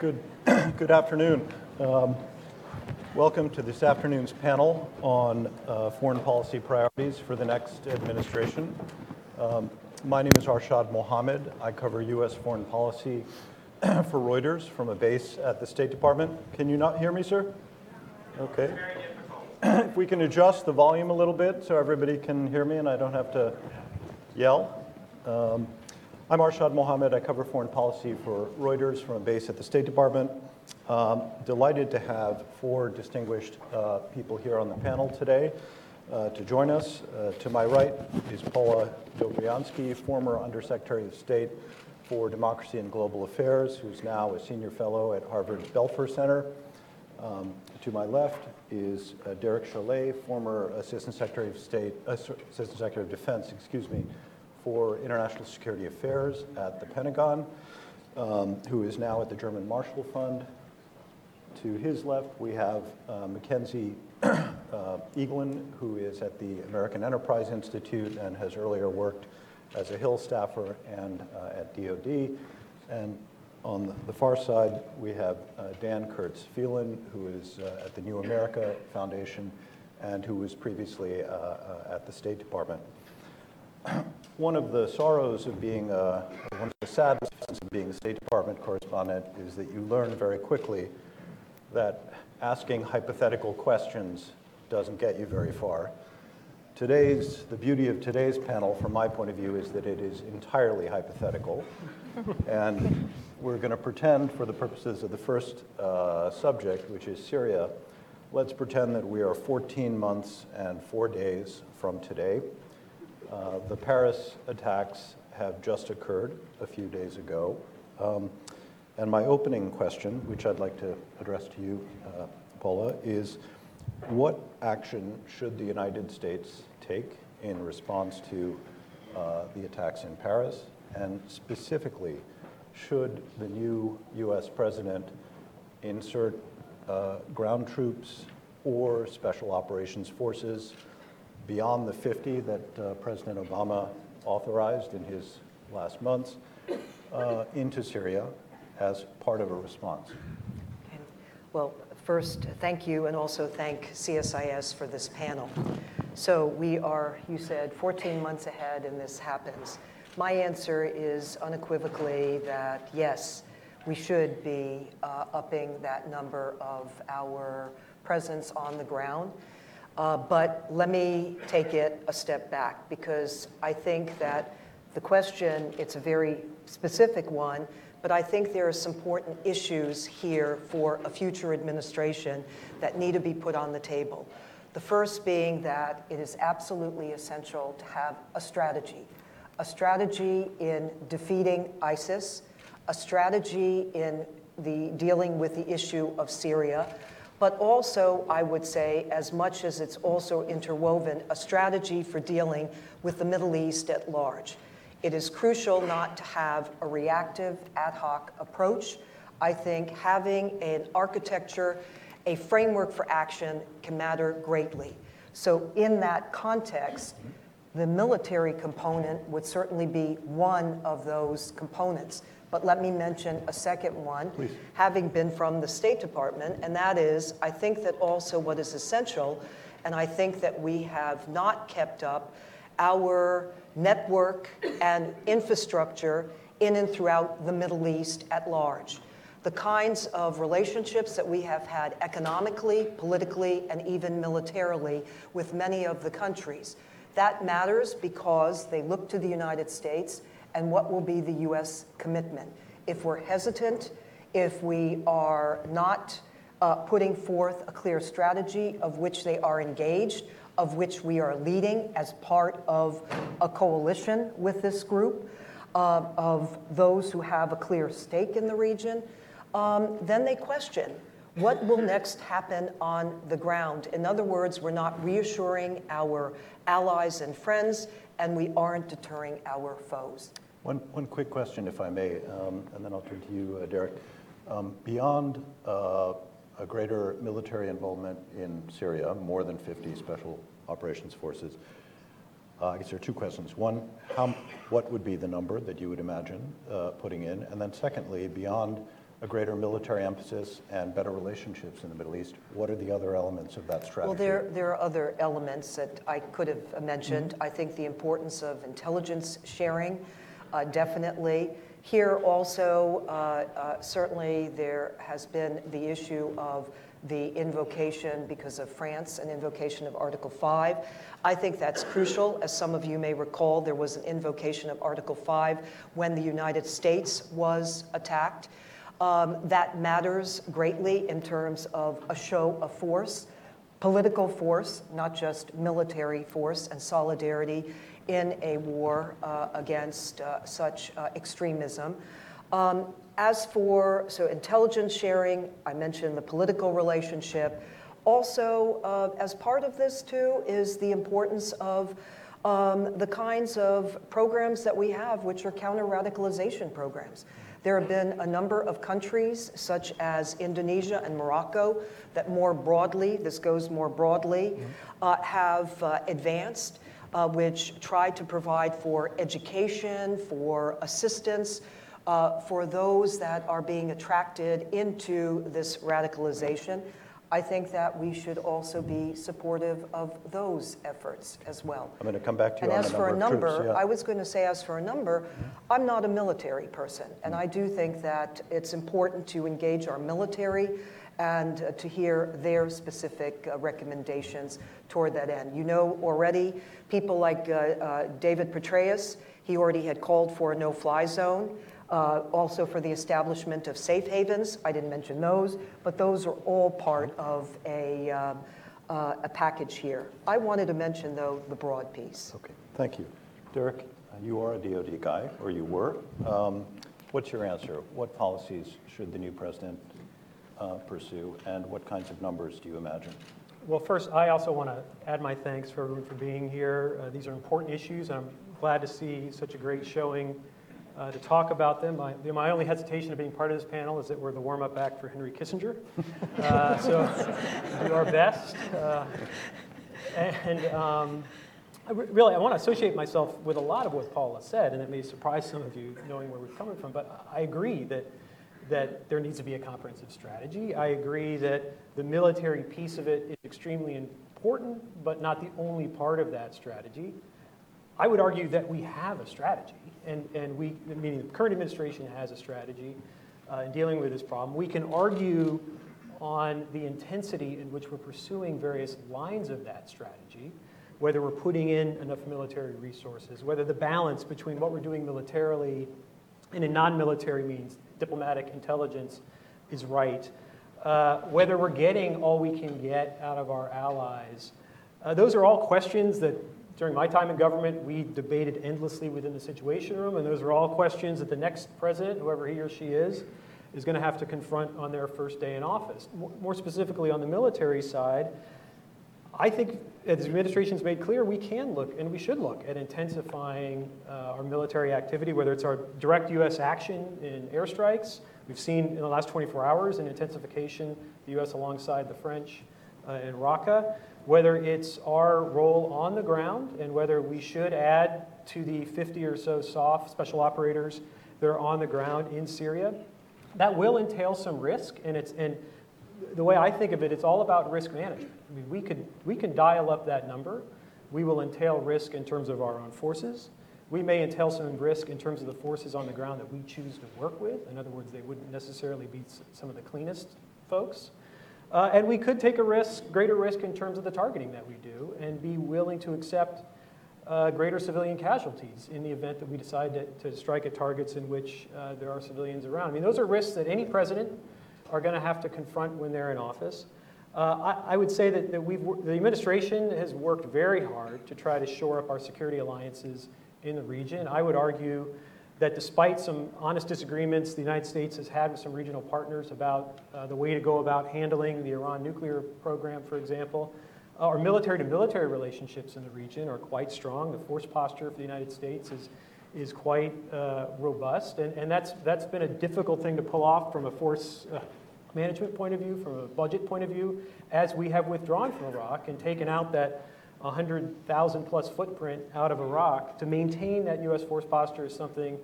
Good, good afternoon. Um, welcome to this afternoon's panel on uh, foreign policy priorities for the next administration. Um, my name is Arshad Mohammed. I cover U.S. foreign policy for Reuters from a base at the State Department. Can you not hear me, sir? Okay. if we can adjust the volume a little bit so everybody can hear me and I don't have to yell. I'm Arshad Mohammed. I cover foreign policy for Reuters from a base at the State Department. Um, delighted to have four distinguished uh, people here on the panel today uh, to join us. Uh, to my right is Paula Dobriansky, former Undersecretary of State for Democracy and Global Affairs, who's now a senior fellow at Harvard's Belfer Center. Um, to my left is uh, Derek Chollet, former Assistant Secretary of State, uh, Assistant Secretary of Defense, excuse me, for International Security Affairs at the Pentagon, um, who is now at the German Marshall Fund. To his left, we have uh, Mackenzie uh, Eaglen, who is at the American Enterprise Institute and has earlier worked as a Hill staffer and uh, at DoD. And on the far side, we have uh, Dan Kurtz Phelan, who is uh, at the New America Foundation and who was previously uh, uh, at the State Department one of the sorrows of being, a, one of the saddest of being a State Department correspondent is that you learn very quickly that asking hypothetical questions doesn't get you very far. Today's, the beauty of today's panel, from my point of view, is that it is entirely hypothetical. and we're going to pretend, for the purposes of the first uh, subject, which is Syria, let's pretend that we are 14 months and four days from today. Uh, the Paris attacks have just occurred a few days ago. Um, and my opening question, which I'd like to address to you, uh, Paula, is what action should the United States take in response to uh, the attacks in Paris? And specifically, should the new US president insert uh, ground troops or special operations forces beyond the 50 that uh, President Obama authorized in his last months uh, into Syria as part of a response. Okay. Well, first, thank you, and also thank CSIS for this panel. So we are, you said, 14 months ahead, and this happens. My answer is unequivocally that yes, we should be uh, upping that number of our presence on the ground. Uh, but let me take it a step back because I think that the question, it's a very specific one, but I think there are some important issues here for a future administration that need to be put on the table. The first being that it is absolutely essential to have a strategy, a strategy in defeating ISIS, a strategy in the dealing with the issue of Syria, but also, I would say, as much as it's also interwoven, a strategy for dealing with the Middle East at large. It is crucial not to have a reactive, ad hoc approach. I think having an architecture, a framework for action can matter greatly. So, in that context, the military component would certainly be one of those components. But let me mention a second one, Please. having been from the State Department, and that is I think that also what is essential, and I think that we have not kept up our network and infrastructure in and throughout the Middle East at large. The kinds of relationships that we have had economically, politically, and even militarily with many of the countries. That matters because they look to the United States and what will be the U.S. commitment. If we're hesitant, if we are not uh, putting forth a clear strategy of which they are engaged, of which we are leading as part of a coalition with this group, uh, of those who have a clear stake in the region, um, then they question what will next happen on the ground. In other words, we're not reassuring our allies and friends, and we aren't deterring our foes. One, one quick question, if I may, um, and then I'll turn to you, uh, Derek. Um, beyond uh, a greater military involvement in Syria, more than 50 special operations forces, uh, I guess there are two questions. One, how, what would be the number that you would imagine putting in? And then secondly, beyond a greater military emphasis and better relationships in the Middle East. What are the other elements of that strategy? Well, there, there are other elements that I could have mentioned. I think the importance of intelligence sharing, uh, definitely. Here also, uh, uh, certainly there has been the issue of the invocation because of France, an invocation of Article 5. I think that's crucial. As some of you may recall, there was an invocation of Article 5 when the United States was attacked. Um, that matters greatly in terms of a show of force, political force, not just military force and solidarity in a war uh, against uh, such uh, extremism. Um, as for so intelligence sharing, I mentioned the political relationship. Also, uh, as part of this too, is the importance of um, the kinds of programs that we have, which are counter radicalization programs. There have been a number of countries, such as Indonesia and Morocco, that more broadly, this goes more broadly, uh, have uh, advanced, uh, which try to provide for education, for assistance, uh, for those that are being attracted into this radicalization. I think that we should also be supportive of those efforts as well. I'm going to come back to you And on as the for a number troops. yeah. I was going to say, as for a number, I'm not a military person, and I do think that it's important to engage our military and uh, to hear their specific uh, recommendations toward that end. You know already, people like uh, uh, David Petraeus, he already had called for a no-fly zone. Uh, also for the establishment of safe havens. I didn't mention those, but those are all part of a, um, uh, a package here. I wanted to mention, though, the broad piece. Okay, thank you. Derek, uh, you are a DoD guy, or you were. Um, What's your answer? What policies should the new president uh, pursue, and what kinds of numbers do you imagine? Well, first, I also want to add my thanks for everyone for being here. Uh, These are important issues, and I'm glad to see such a great showing uh, to talk about them. My, my only hesitation of being part of this panel is that we're the warm-up act for Henry Kissinger. Uh, So do our best. Uh, And um, I re- really, I want to associate myself with a lot of what Paula said, and it may surprise some of you knowing where we're coming from, but I agree that, that there needs to be a comprehensive strategy. I agree that the military piece of it is extremely important, but not the only part of that strategy. I would argue that we have a strategy, and, and we, meaning the current administration has a strategy uh, in dealing with this problem. We can argue on the intensity in which we're pursuing various lines of that strategy, whether we're putting in enough military resources, whether the balance between what we're doing militarily and in non-military means, diplomatic intelligence, is right, uh, whether we're getting all we can get out of our allies. Uh, those are all questions that during my time in government we debated endlessly within the Situation Room, and those are all questions that the next president, whoever he or she is, is going to have to confront on their first day in office. More specifically, on the military side, I think, as the administration's made clear, we can look and we should look at intensifying uh, our military activity, whether it's our direct U.S. action in airstrikes. We've seen in the last 24 hours an intensification, the U.S. alongside the French uh, in Raqqa, whether it's our role on the ground and whether we should add to the 50 or so SOF special operators that are on the ground in Syria. That will entail some risk, and it's and the way I think of it, it's all about risk management. I mean, we could we can dial up that number. We will entail risk in terms of our own forces. We may entail some risk in terms of the forces on the ground that we choose to work with. In other words, they wouldn't necessarily be some of the cleanest folks. Uh, and we could take a risk, greater risk in terms of the targeting that we do, and be willing to accept uh, greater civilian casualties in the event that we decide to, to strike at targets in which uh, there are civilians around. I mean, those are risks that any president are going to have to confront when they're in office. Uh, I, I would say that, that we've, the administration has worked very hard to try to shore up our security alliances in the region. I would argue that despite some honest disagreements the United States has had with some regional partners about uh, the way to go about handling the Iran nuclear program, for example, our military to military relationships in the region are quite strong. The force posture for the United States is, is quite uh, robust, and, and that's, that's been a difficult thing to pull off from a force uh, management point of view, from a budget point of view, as we have withdrawn from Iraq and taken out that 100,000 plus footprint out of Iraq. To maintain that U.S. force posture is something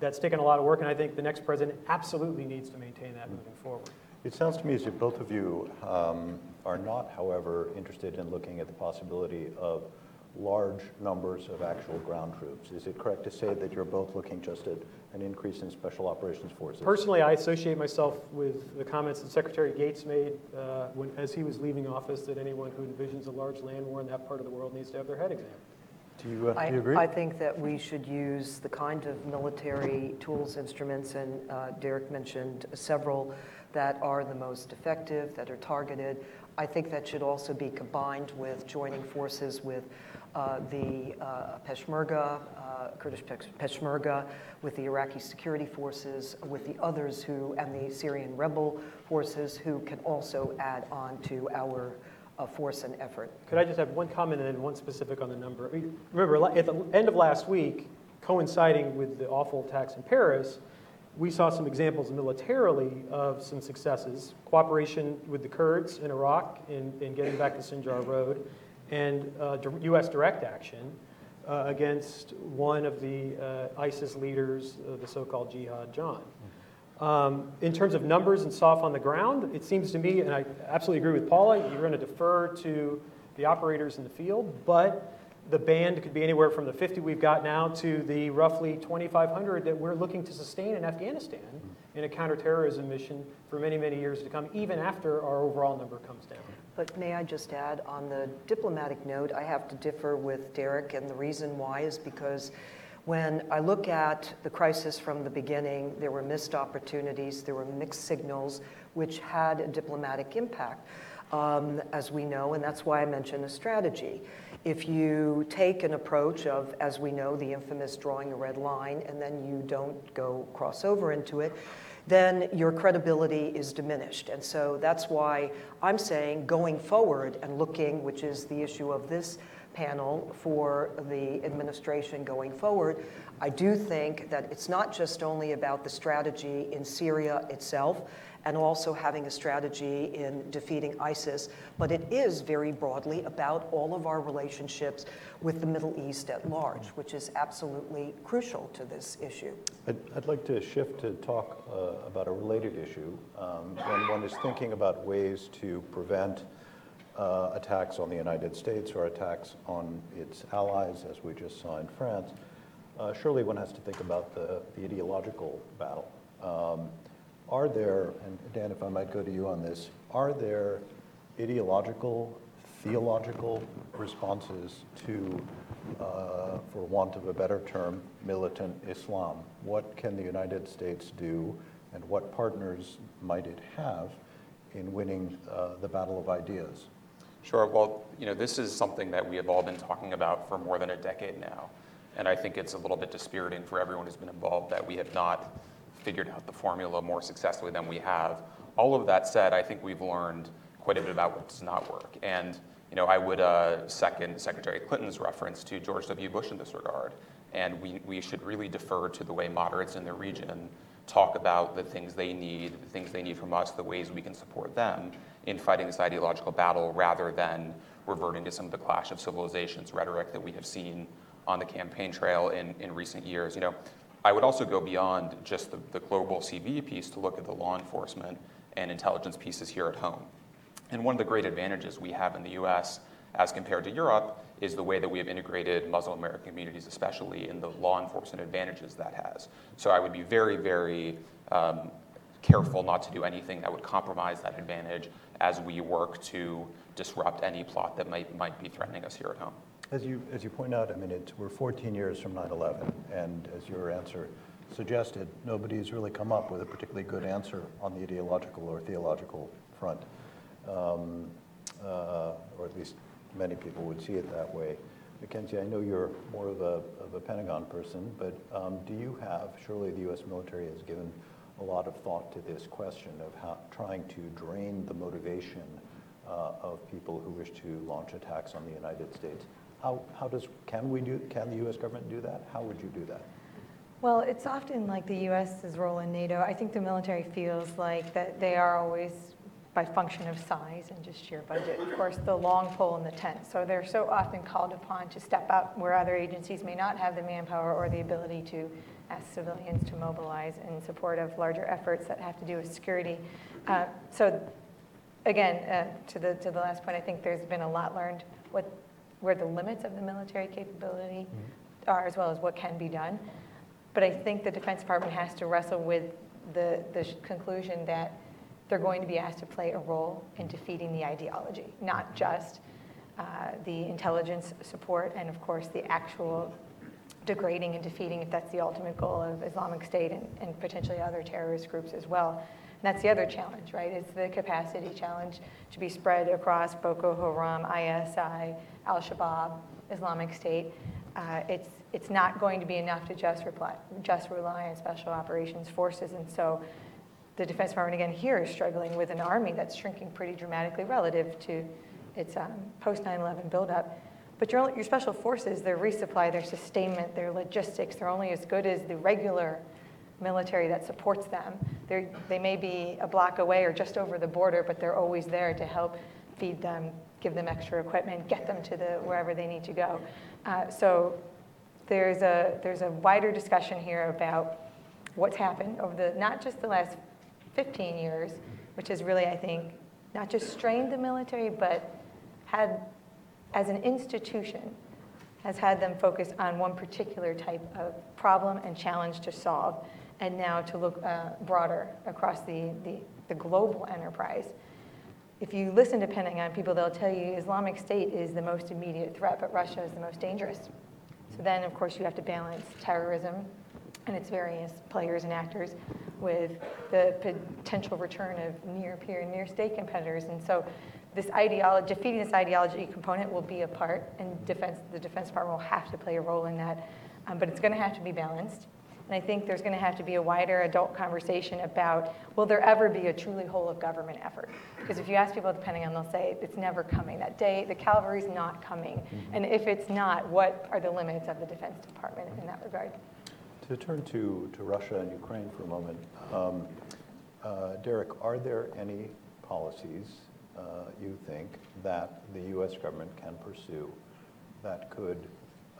that's taken a lot of work, and I think the next president absolutely needs to maintain that moving forward. It sounds to me as if both of you um, are not, however, interested in looking at the possibility of large numbers of actual ground troops. Is it correct to say that you're both looking just at an increase in special operations forces? Personally, I associate myself with the comments that Secretary Gates made uh, when, as he was leaving office, that anyone who envisions a large land war in that part of the world needs to have their head examined. Do you, uh, I, do you agree? I think that we should use the kind of military tools, instruments, and uh, Derek mentioned several that are the most effective, that are targeted. I think that should also be combined with joining forces with the uh, Peshmerga, uh, Kurdish Peshmerga, with the Iraqi security forces, with the others who, and the Syrian rebel forces who can also add on to our uh, force and effort. Could I just have one comment and then one specific on the number? I mean, Remember, at the end of last week, coinciding with the awful attacks in Paris, we saw some examples militarily of some successes. Cooperation with the Kurds in Iraq in, in getting back the Sinjar Road, and uh, U.S. direct action uh, against one of the uh, ISIS leaders, uh, the so-called Jihadi John. Um, in terms of numbers and SOF on the ground, it seems to me, and I absolutely agree with Paula, you're going to defer to the operators in the field, but the band could be anywhere from the 50 we've got now to the roughly 2,500 that we're looking to sustain in Afghanistan in a counterterrorism mission for many, many years to come, even after our overall number comes down. But may I just add, on the diplomatic note, I have to differ with Derek, and the reason why is because when I look at the crisis from the beginning, there were missed opportunities, there were mixed signals, which had a diplomatic impact, um, as we know, and that's why I mentioned a strategy. If you take an approach of, as we know, the infamous drawing a red line, and then you don't go cross over into it, then your credibility is diminished. And so that's why I'm saying going forward and looking, which is the issue of this panel for the administration going forward, I do think that it's not just only about the strategy in Syria itself and also having a strategy in defeating ISIS, but it is very broadly about all of our relationships with the Middle East at large, which is absolutely crucial to this issue. I'd, I'd like to shift to talk uh, about a related issue. Um, when one is thinking about ways to prevent uh, attacks on the United States or attacks on its allies, as we just saw in France, uh, surely one has to think about the, the ideological battle. Um, are there, and Dan, if I might go to you on this, are there ideological, theological responses to, uh, for want of a better term, militant Islam? What can the United States do, and what partners might it have in winning uh, the battle of ideas? Sure. Well, you know, this is something that we have all been talking about for more than a decade now. And I think it's a little bit dispiriting for everyone who's been involved that we have not figured out the formula more successfully than we have. All of that said, I think we've learned quite a bit about what does not work. And, you know, I would uh, second Secretary Clinton's reference to George W. Bush in this regard. And we, we should really defer to the way moderates in the region talk about the things they need, the things they need from us, the ways we can support them in fighting this ideological battle rather than reverting to some of the clash of civilizations rhetoric that we have seen on the campaign trail in, in recent years. You know, I would also go beyond just the, the global CV piece to look at the law enforcement and intelligence pieces here at home. And one of the great advantages we have in the US as compared to Europe is the way that we have integrated Muslim American communities, especially in the law enforcement advantages that has. So I would be very, very um, careful not to do anything that would compromise that advantage as we work to disrupt any plot that might, might be threatening us here at home. As you, as you point out, I mean, we're 14 years from 9/11, and as your answer suggested, nobody's really come up with a particularly good answer on the ideological or theological front, or at least many people would see it that way. Mackenzie, I know you're more of a, Pentagon person, but um, do you have, surely the U.S. military has given a lot of thought to this question of trying to drain the motivation uh, of people who wish to launch attacks on the United States. How, how does, can we do, can the U.S. government do that? How would you do that? Well, it's often like the U.S.'s role in NATO. I think the military feels like that they are always, by function of size and just sheer budget, of course, the long pole in the tent. So they're so often called upon to step up where other agencies may not have the manpower or the ability to ask civilians to mobilize in support of larger efforts that have to do with security. Uh, So again, uh, to the, to the last point, I think there's been a lot learned what, where the limits of the military capability are, as well as what can be done. But I think the Defense Department has to wrestle with the, the conclusion that they're going to be asked to play a role in defeating the ideology, not just uh, the intelligence support and, of course, the actual degrading and defeating, if that's the ultimate goal of Islamic State and, and potentially other terrorist groups as well. And that's the other challenge, right? It's the capacity challenge to be spread across Boko Haram, ISI, Al Shabaab, Islamic State. Uh, it's, it's not going to be enough to just, reply, just rely on special operations forces. And so the Defense Department, again, here is struggling with an army that's shrinking pretty dramatically relative to its um, post 9 11 buildup. But your, your special forces, their resupply, their sustainment, their logistics, they're only as good as the regular military that supports them. They're, they may be a block away or just over the border, but they're always there to help feed them, give them extra equipment, get them to the, wherever they need to go. Uh, so there's a, there's a wider discussion here about what's happened over the, not just the last 15 years, which has really, I think, not just strained the military, but had, as an institution, has had them focus on one particular type of problem and challenge to solve, and now to look uh, broader across the, the, the global enterprise. If you listen to Pentagon people, they'll tell you Islamic State is the most immediate threat, but Russia is the most dangerous. So then, of course, you have to balance terrorism and its various players and actors with the potential return of near peer and near state competitors. And so this ideology, defeating this ideology component will be a part, and defense, the Defense Department will have to play a role in that. Um, but it's going to have to be balanced. And I think there's going to have to be a wider adult conversation about will there ever be a truly whole of government effort? Because if you ask people at the Pentagon, they'll say it's never coming. That day, the cavalry's not coming. And if it's not, what are the limits of the Defense Department in that regard? To turn to, Russia and Ukraine for a moment, um, uh, Derek, are there any policies uh, you think that the U.S. government can pursue that could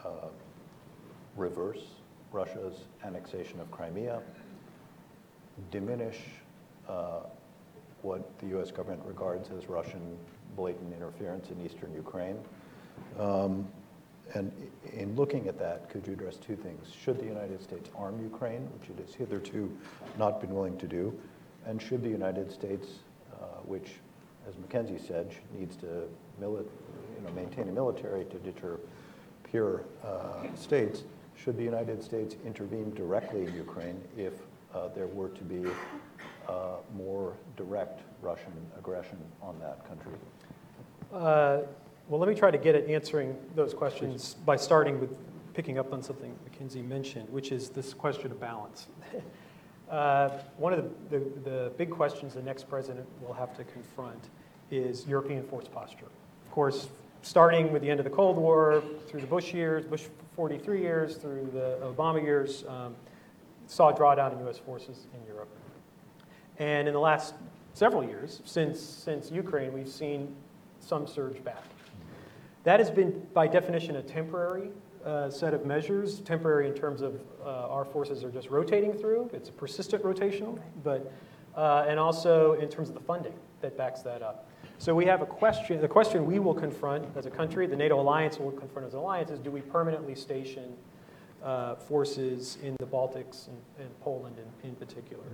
uh, reverse Russia's annexation of Crimea, diminish what the U.S. government regards as Russian blatant interference in eastern Ukraine? And in looking at that, could you address two things? Should the United States arm Ukraine, which it has hitherto not been willing to do? And should the United States, uh, which, as Mackenzie said, needs to mili- you know, maintain a military to deter peer uh, states, should the United States intervene directly in Ukraine if uh, there were to be uh, more direct Russian aggression on that country? Well, let me try to get at answering those questions by starting with picking up on something Mackenzie mentioned, which is this question of balance. Uh, One of the, the, the big questions the next president will have to confront is European force posture. Of course, starting with the end of the Cold War, through the Bush years, Bush 43 years, through the Obama years, um, saw a drawdown in U.S. forces in Europe. And in the last several years, since, since Ukraine, we've seen some surge back. That has been, by definition, a temporary uh, set of measures, temporary in terms of uh, our forces are just rotating through. It's a persistent rotational, but, uh, and also in terms of the funding that backs that up. So we have a question, the question we will confront as a country, the NATO alliance will confront as an alliance, is do we permanently station uh, forces in the Baltics and, and Poland in, in particular?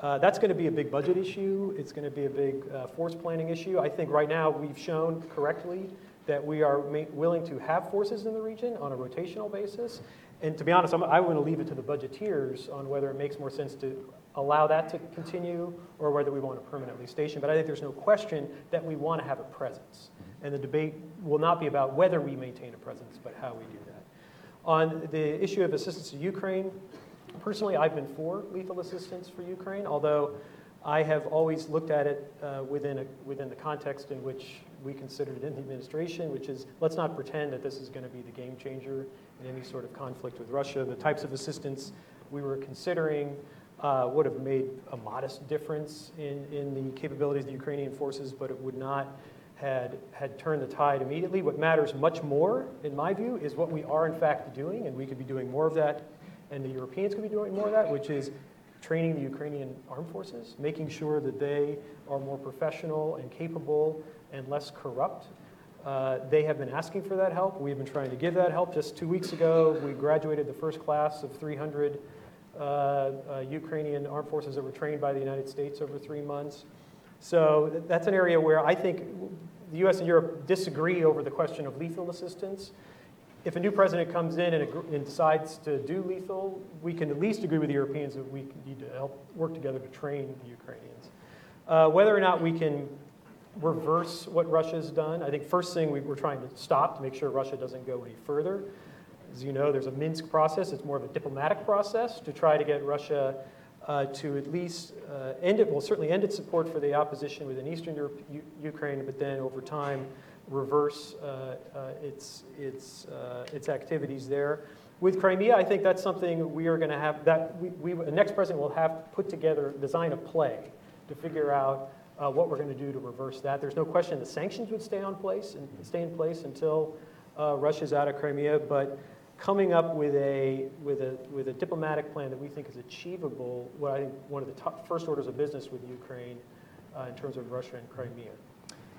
Uh, that's going to be a big budget issue. It's going to be a big uh, force planning issue. I think right now we've shown correctly that we are ma- willing to have forces in the region on a rotational basis. And to be honest, I'm, I want to leave it to the budgeteers on whether it makes more sense to allow that to continue or whether we want to permanently station. But I think there's no question that we want to have a presence. And the debate will not be about whether we maintain a presence, but how we do that. On the issue of assistance to Ukraine, personally, I've been for lethal assistance for Ukraine, although I have always looked at it uh, within, a, within the context in which we considered it in the administration, which is let's not pretend that this is going to be the game changer in any sort of conflict with Russia. The types of assistance we were considering uh, would have made a modest difference in, in the capabilities of the Ukrainian forces, but it would not had, had turned the tide immediately. What matters much more, in my view, is what we are in fact doing, and we could be doing more of that and the Europeans could be doing more of that, which is training the Ukrainian armed forces, making sure that they are more professional and capable and less corrupt. Uh, they have been asking for that help. We've been trying to give that help. Just two weeks ago, we graduated the first class of 300 uh, uh, Ukrainian armed forces that were trained by the United States over three months. So th- that's an area where I think the US and Europe disagree over the question of lethal assistance. If a new president comes in and, agr- and decides to do lethal, we can at least agree with the Europeans that we need to help work together to train the Ukrainians. Uh, whether or not we can reverse what Russia's done, I think first thing we, we're trying to stop to make sure Russia doesn't go any further. As you know, there's a Minsk process. It's more of a diplomatic process to try to get Russia uh, to at least uh, end it, well, certainly end its support for the opposition within Eastern Europe, U- Ukraine, but then over time reverse uh, uh, its, its, uh, its activities there. With Crimea, I think that's something we are going to have, that we, we, the next president will have to put together, design a play to figure out uh, what we're going to do to reverse that. There's no question the sanctions would stay on place and stay in place until uh, Russia's out of Crimea, but coming up with a, with, a, with a diplomatic plan that we think is achievable, what I think one of the top, first orders of business with Ukraine uh, in terms of Russia and Crimea.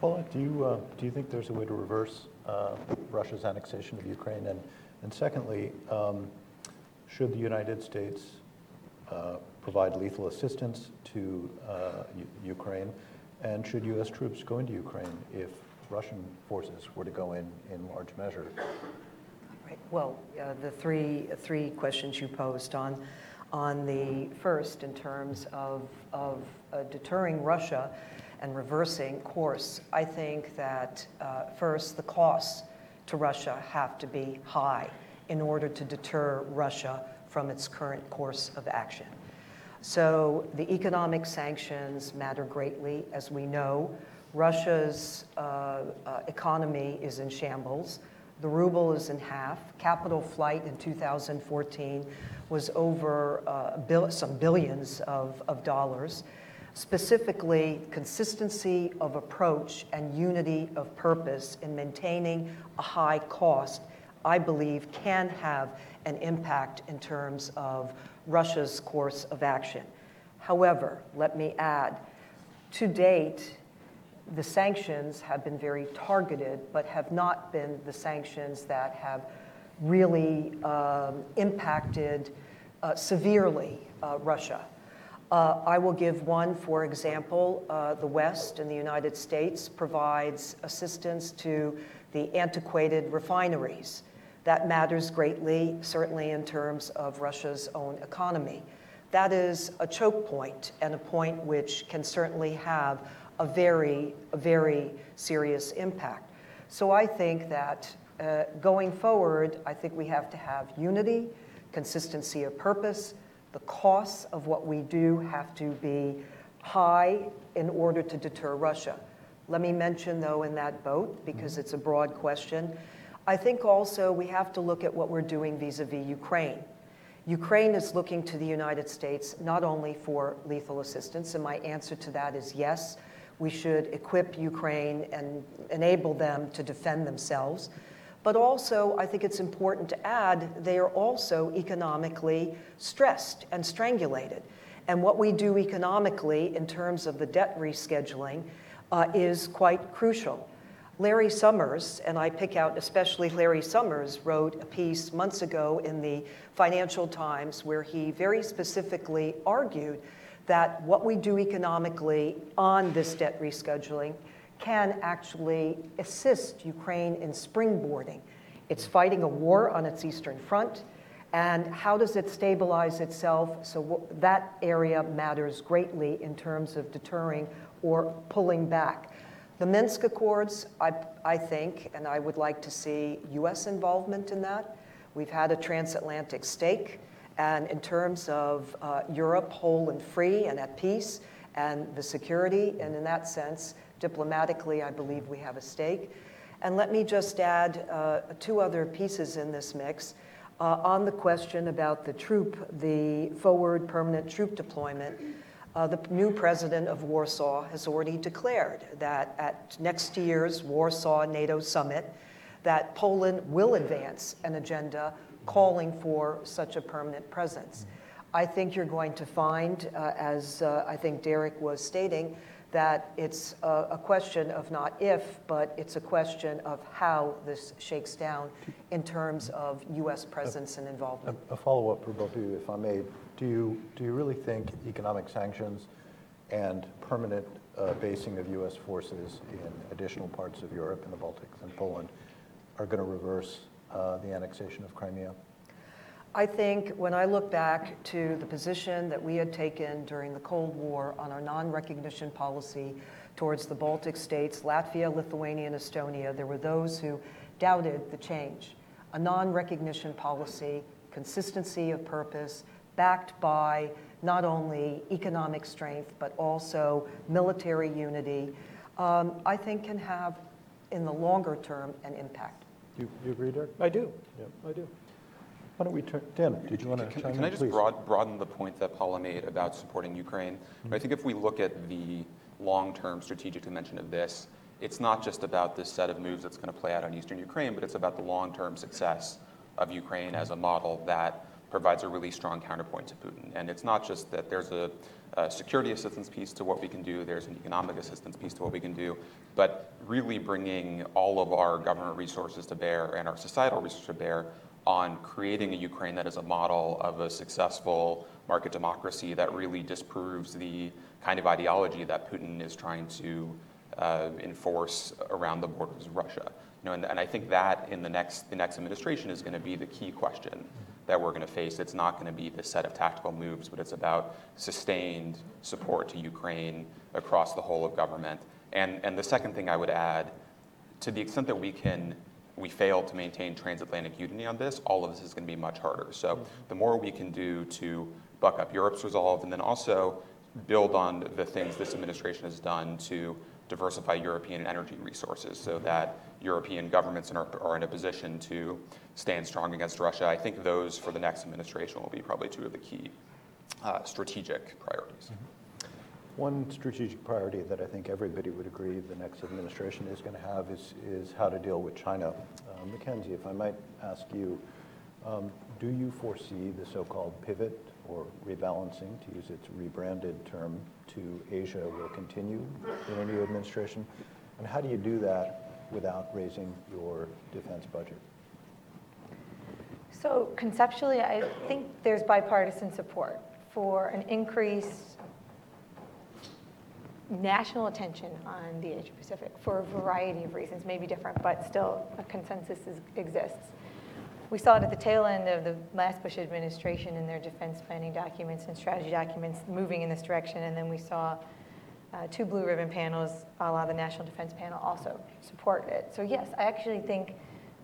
Paula, do you, uh, do you think there's a way to reverse uh, Russia's annexation of Ukraine? And, and secondly, um, should the United States uh, provide lethal assistance to uh, Ukraine? And should U.S. troops go into Ukraine if Russian forces were to go in in large measure? Right. Well, uh, the three, three questions you posed on, on the first, in terms of, of uh, deterring Russia and reversing course, I think that uh, first, the costs to Russia have to be high in order to deter Russia from its current course of action. So the economic sanctions matter greatly. As we know, Russia's uh, uh, economy is in shambles. The ruble is in half. Capital flight in 2014 was over uh, some billions of, of dollars. Specifically, consistency of approach and unity of purpose in maintaining a high cost, I believe, can have an impact in terms of Russia's course of action. However, let me add, to date, the sanctions have been very targeted, but have not been the sanctions that have really um, impacted uh, severely uh, Russia. Uh, I will give one, for example, uh, the West and the United States provides assistance to the antiquated refineries. That matters greatly, certainly in terms of Russia's own economy. That is a choke point and a point which can certainly have a very, a very serious impact. So I think that uh, going forward, I think we have to have unity, consistency of purpose. The costs of what we do have to be high in order to deter Russia. Let me mention, though, in that boat, because it's a broad question, I think also we have to look at what we're doing vis a vis Ukraine. Ukraine is looking to the United States not only for lethal assistance, and my answer to that is yes, we should equip Ukraine and enable them to defend themselves. But also, I think it's important to add, they are also economically stressed and strangulated. And what we do economically in terms of the debt rescheduling uh, is quite crucial. Larry Summers, and I pick out especially Larry Summers, wrote a piece months ago in the Financial Times where he very specifically argued that what we do economically on this debt rescheduling can actually assist Ukraine in springboarding. It's fighting a war on its eastern front, and how does it stabilize itself? So that area matters greatly in terms of deterring or pulling back. The Minsk Accords, I, I think, and I would like to see US involvement in that. We've had a transatlantic stake, and in terms of uh, Europe whole and free and at peace, and the security, and in that sense, diplomatically, I believe we have a stake. And let me just add uh, two other pieces in this mix. Uh, on the question about the troop, the forward permanent troop deployment, uh, the new president of Warsaw has already declared that at next year's Warsaw NATO summit, that Poland will advance an agenda calling for such a permanent presence. I think you're going to find, uh, as uh, I think Derek was stating, that it's a, a question of not if, but it's a question of how this shakes down in terms of U.S. presence and A involvement. a follow-up for both of you, if I may. Do you, do you really think economic sanctions and permanent uh, basing of U.S. forces in additional parts of Europe and the Baltics and Poland are going to reverse uh, the annexation of Crimea? I think when I look back to the position that we had taken during the Cold War on our non-recognition policy towards the Baltic states, Latvia, Lithuania, and Estonia, there were those who doubted the change. A non-recognition policy, consistency of purpose, backed by not only economic strength, but also military unity, um, I think can have, in the longer term, an impact. You, you agree, Derek? I do. Yep. I do. Why don't we turn, Dan, did you want to Can, chime in, can I just broad, broaden the point that Paula made about supporting Ukraine? I think if we look at the long-term strategic dimension of this, it's not just about this set of moves that's going to play out on eastern Ukraine, but it's about the long-term success of Ukraine as a model that provides a really strong counterpoint to Putin. And it's not just that there's a, a security assistance piece to what we can do, there's an economic assistance piece to what we can do, but really bringing all of our government resources to bear and our societal resources to bear on creating a Ukraine that is a model of a successful market democracy that really disproves the kind of ideology that Putin is trying to uh, enforce around the borders of Russia. You know, and, and I think that in the next the next administration is going to be the key question that we're going to face. It's not going to be the set of tactical moves, but it's about sustained support to Ukraine across the whole of government. And and the second thing I would add, to the extent that we can we fail to maintain transatlantic unity on this, all of this is going to be much harder. So the more we can do to buck up Europe's resolve and then also build on the things this administration has done to diversify European energy resources so that European governments are, are in a position to stand strong against Russia. I think those for the next administration will be probably two of the key uh, strategic priorities. One strategic priority that I think everybody would agree the next administration is going to have is, is how to deal with China. Uh, Mackenzie, if I might ask you, um, do you foresee the so-called pivot or rebalancing, to use its rebranded term, to Asia will continue in a new administration? And how do you do that without raising your defense budget? So conceptually, I think there's bipartisan support for an increased national attention on the Asia Pacific for a variety of reasons, maybe different, but still a consensus is, exists. We saw it at the tail end of the last Bush administration in their defense planning documents and strategy documents moving in this direction, and then we saw uh, two blue ribbon panels, a la the National Defense Panel, also support it. So yes, I actually think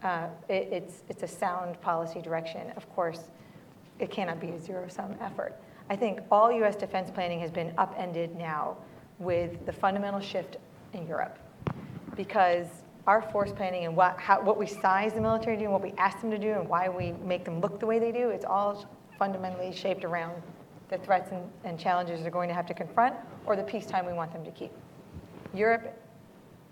uh, it, it's, it's a sound policy direction. Of course, it cannot be a zero-sum effort. I think all U.S. defense planning has been upended now with the fundamental shift in Europe. Because our force planning and what, how, what we size the military to do and what we ask them to do and why we make them look the way they do, it's all fundamentally shaped around the threats and, and challenges they're going to have to confront or the peacetime we want them to keep. Europe,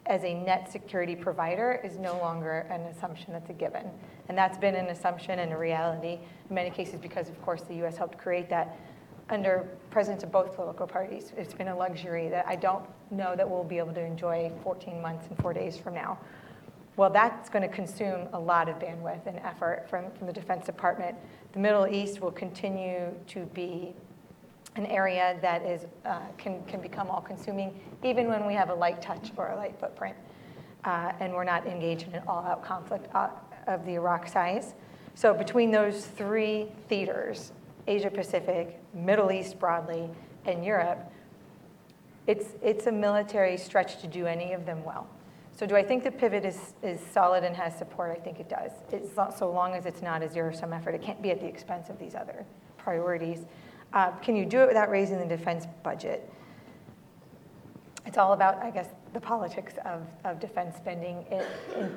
as a net security provider, is no longer an assumption that's a given. And that's been an assumption and a reality in many cases because, of course, the US helped create that under presidents of both political parties. It's been a luxury that I don't know that we'll be able to enjoy 14 months and four days from now. Well, that's going to consume a lot of bandwidth and effort from, from the Defense Department. The Middle East will continue to be an area that is, uh, can, can become all consuming, even when we have a light touch or a light footprint. Uh, and we're not engaged in an all out conflict uh, of the Iraq size. So, between those three theaters, Asia Pacific, Middle East broadly, and Europe, it's, it's a military stretch to do any of them well. So do I think the pivot is, is solid and has support? I think it does. It's not, so long as it's not a zero-sum effort. It can't be at the expense of these other priorities. Uh, can you do it without raising the defense budget? It's all about, I guess, the politics of, of defense spending. It, in,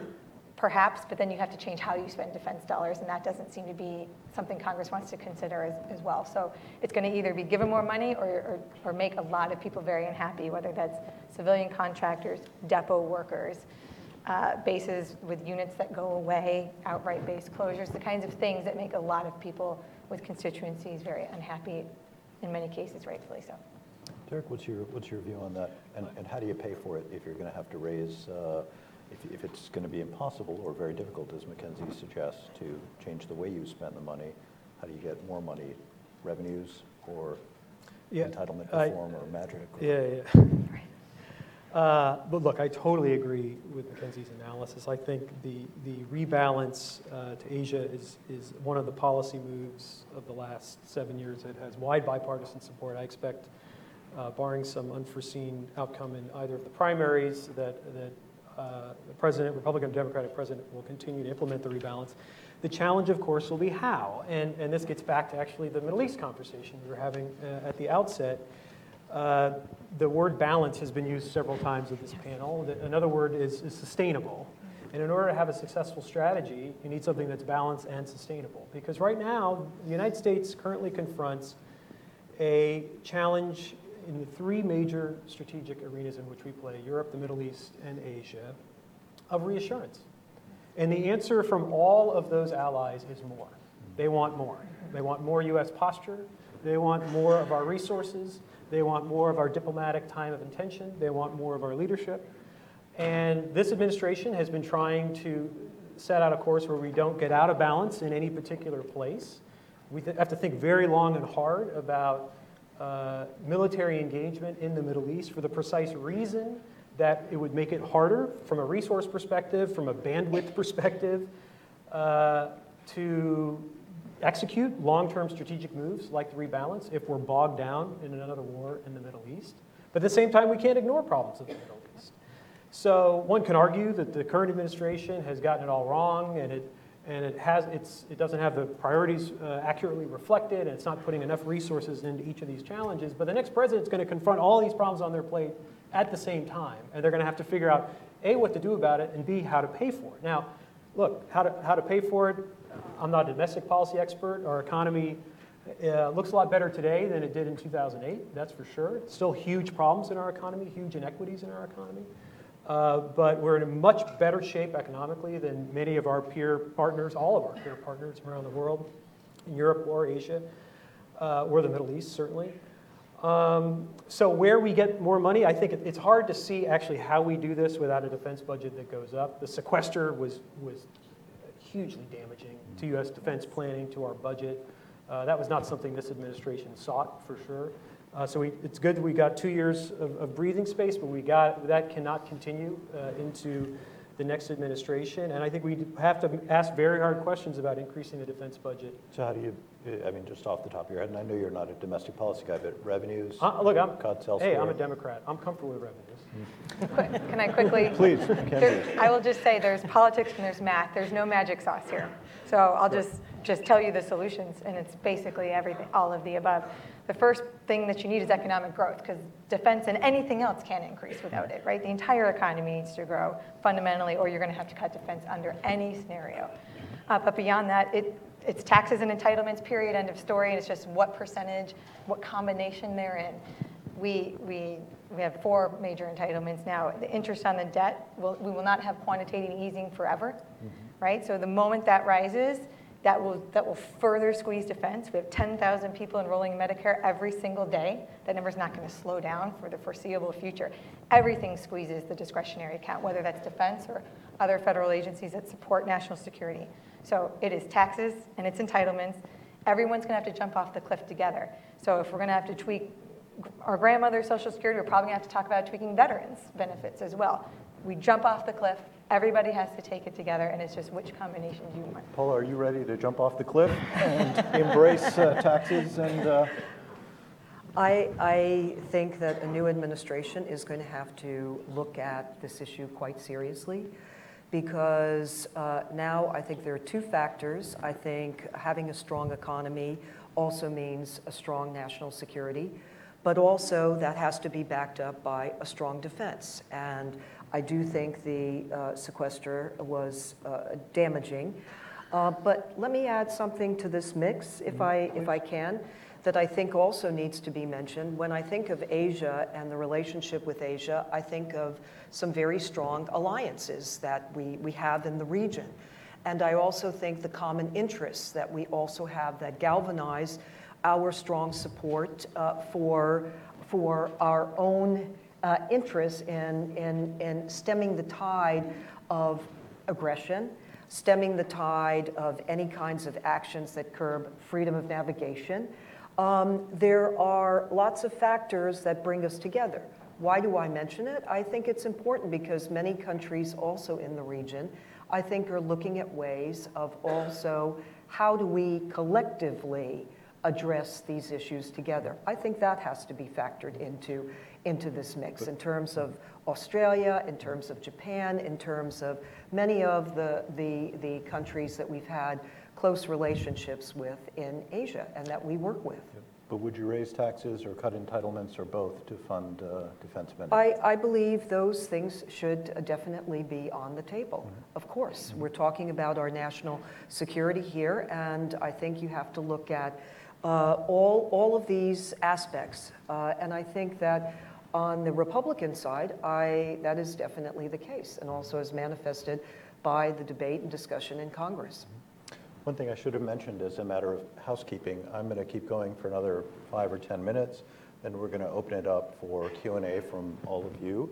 perhaps, but then you have to change how you spend defense dollars, and that doesn't seem to be something Congress wants to consider as, as well. So it's going to either be given more money or, or, or, make a lot of people very unhappy, whether that's civilian contractors, depot workers, uh, bases with units that go away, outright base closures, the kinds of things that make a lot of people with constituencies very unhappy, in many cases rightfully so. Derek, what's your, what's your view on that? And, and how do you pay for it if you're going to have to raise, uh, if, if it's going to be impossible or very difficult, as Mackenzie suggests, to change the way you spend the money? How do you get more money? Revenues or Yeah, entitlement I- reform or magic? or- Yeah, yeah. Uh, But look, I totally agree with Mackenzie's analysis. I think the, the rebalance uh, to Asia is, is one of the policy moves of the last seven years that has wide bipartisan support. I expect, uh, barring some unforeseen outcome in either of the primaries, that, that uh, the president, Republican, Democratic president, will continue to implement the rebalance. The challenge, of course, will be how. And, and this gets back to actually the Middle East conversation we were having uh, at the outset. Uh, The word balance has been used several times at this panel. Another word is, is sustainable. And in order to have a successful strategy, you need something that's balanced and sustainable. Because right now, the United States currently confronts a challenge in the three major strategic arenas in which we play Europe, the Middle East, and Asia of reassurance. And the answer from all of those allies is more. They want more. They want more U.S. posture. They want more of our resources. They want more of our diplomatic time of intention. They want more of our leadership. And this administration has been trying to set out a course where we don't get out of balance in any particular place. We have to think very long and hard about uh, military engagement in the Middle East for the precise reason that it would make it harder from a resource perspective, from a bandwidth perspective, uh, to execute long-term strategic moves like the rebalance if we're bogged down in another war in the Middle East. But at the same time, we can't ignore problems in the Middle East. So one can argue that the current administration has gotten it all wrong, and it and it has it's it doesn't have the priorities uh, accurately reflected, and it's not putting enough resources into each of these challenges. But the next president's going to confront all these problems on their plate at the same time, and they're going to have to figure out a what to do about it, and b how to pay for it. Now, look how to how to pay for it. I'm not a domestic policy expert. Our economy uh, looks a lot better today than it did in 2008. That's for sure. Still huge problems in our economy, huge inequities in our economy. Uh, but we're in a much better shape economically than many of our peer partners, all of our peer partners around the world, in Europe or Asia, uh, or the Middle East, certainly. Um, so where we get more money, I think it, it's hard to see actually how we do this without a defense budget that goes up. The sequester was, was hugely damaging to U.S. defense planning, to our budget. Uh, that was not something this administration sought, for sure. Uh, so we, it's good that we got two years of, of breathing space, but we got that cannot continue uh, into the next administration. And I think we have to ask very hard questions about increasing the defense budget. So how do you, I mean, just off the top of your head, and I know you're not a domestic policy guy, but revenues? Uh, look, I'm Cuts hey. I'm a Democrat. I'm comfortable with revenues. Can I quickly? Please, There- I will just say, there's politics and there's math. There's no magic sauce here. So I'll just, just tell you the solutions, and it's basically everything, all of the above. The first thing that you need is economic growth, because defense and anything else can't increase without it, right? The entire economy needs to grow fundamentally, or you're going to have to cut defense under any scenario. Uh, But beyond that, it, it's taxes and entitlements, period, end of story, and it's just what percentage, what combination they're in. We, we, we have four major entitlements now. The interest on the debt, will, we will not have quantitative easing forever, mm-hmm. right? So the moment that rises, that will, that will further squeeze defense. We have 10,000 people enrolling in Medicare every single day. That number is not going to slow down for the foreseeable future. Everything squeezes the discretionary account, whether that's defense or other federal agencies that support national security. So it is taxes and it's entitlements. Everyone's going to have to jump off the cliff together. So if we're going to have to tweak our grandmother's Social Security, we're probably going to have to talk about tweaking veterans' benefits as well. We jump off the cliff, everybody has to take it together, and it's just which combination do you want. Paula, are you ready to jump off the cliff and embrace uh, taxes and, uh, I, I think that a new administration is going to have to look at this issue quite seriously because uh, now I think there are two factors. I think having a strong economy also means a strong national security, but also that has to be backed up by a strong defense. And I do think the uh, sequester was uh, damaging. Uh, But let me add something to this mix, if I, if I can. That I think also needs to be mentioned. When I think of Asia and the relationship with Asia, I think of some very strong alliances that we, we have in the region. And I also think the common interests that we also have that galvanize our strong support uh, for, for our own uh, interests in, in, in stemming the tide of aggression, stemming the tide of any kinds of actions that curb freedom of navigation. Um, there are lots of factors that bring us together. Why do I mention it? I think it's important because many countries also in the region, I think, are looking at ways of also how do we collectively address these issues together. I think that has to be factored into, into this mix in terms of Australia, in terms of Japan, in terms of many of the, the, the countries that we've had close relationships with in Asia and that we work with. But would you raise taxes or cut entitlements or both to fund uh, defense spending? I, I believe those things should uh, definitely be on the table. Of course, we're talking about our national security here, and I think you have to look at uh, all, all of these aspects. Uh, and I think that on the Republican side, I, that is definitely the case, and also as manifested by the debate and discussion in Congress. One thing I should have mentioned as a matter of housekeeping, I'm going to keep going for another five or 10 minutes, then we're going to open it up for Q&A from all of you.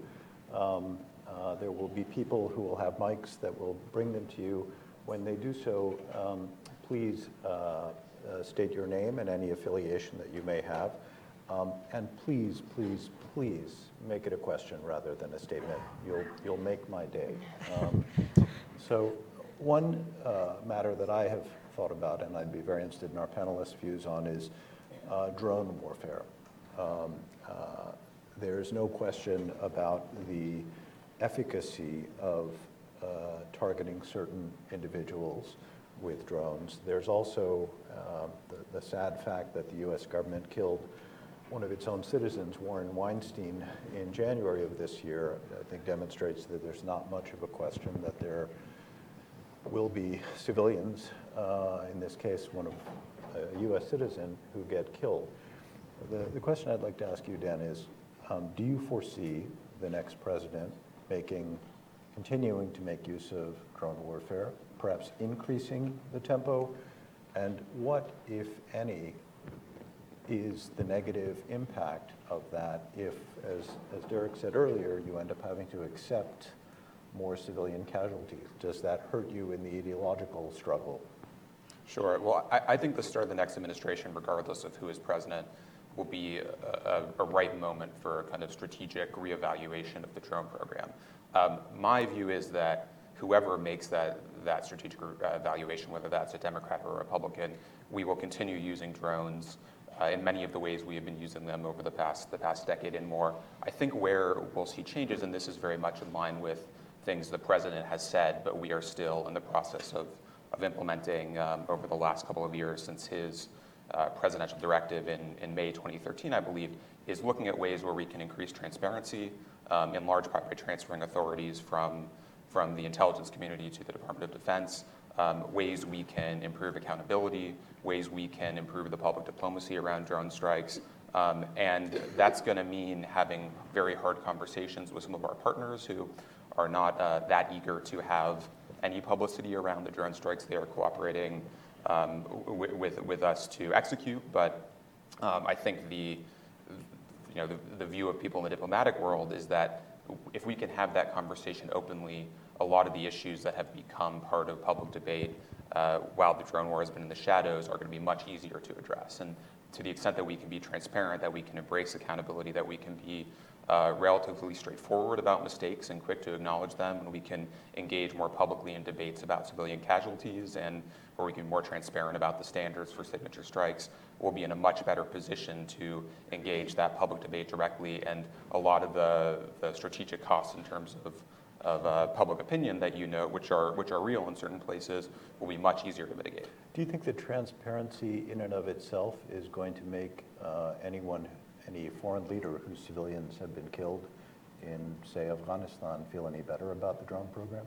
Um, uh, there will be people who will have mics that will bring them to you. When they do so, um, please uh, uh, state your name and any affiliation that you may have. Um, and please, please, please make it a question rather than a statement. You'll, you'll make my day. Um, so one uh, matter that I have thought about, and I'd be very interested in our panelists' views on, is uh, drone warfare. Um, uh, there's no question about the efficacy of uh, targeting certain individuals with drones. There's also uh, the, the sad fact that the US government killed one of its own citizens, Warren Weinstein, in January of this year, I think demonstrates that there's not much of a question that there will be civilians, uh, in this case, one of a U.S. citizen, who get killed. The, the question I'd like to ask you, Dan, is um, do you foresee the next president making, continuing to make use of drone warfare, perhaps increasing the tempo? And what, if any, is the negative impact of that if, as, as Derek said earlier, you end up having to accept more civilian casualties? Does that hurt you in the ideological struggle? Sure. Well, I, I think the start of the next administration, regardless of who is president, will be a, a, a right moment for a kind of strategic reevaluation of the drone program. Um, my view is that whoever makes that, that strategic evaluation, whether that's a Democrat or a Republican, we will continue using drones uh, in many of the ways we have been using them over the past, the past decade and more. I think where we'll see changes, and this is very much in line with things the president has said, but we are still in the process of, of implementing um, over the last couple of years since his uh, presidential directive in, in May 2013, I believe, is looking at ways where we can increase transparency, um, in large part by transferring authorities from, from the intelligence community to the Department of Defense, um, ways we can improve accountability, ways we can improve the public diplomacy around drone strikes. Um, and that's going to mean having very hard conversations with some of our partners who are not uh, that eager to have any publicity around the drone strikes they are cooperating um, with, with us to execute. But um, I think the, you know, the, the view of people in the diplomatic world is that if we can have that conversation openly, a lot of the issues that have become part of public debate uh, while the drone war has been in the shadows are going to be much easier to address. And to the extent that we can be transparent, that we can embrace accountability, that we can be relatively straightforward about mistakes and quick to acknowledge them, and we can engage more publicly in debates about civilian casualties and where we can be more transparent about the standards for signature strikes, we'll be in a much better position to engage that public debate directly and a lot of the, the strategic costs in terms of of uh, public opinion that you know, which are, which are real in certain places, will be much easier to mitigate. Do you think that transparency in and of itself is going to make uh, anyone any foreign leader whose civilians have been killed in, say, Afghanistan feel any better about the drone program?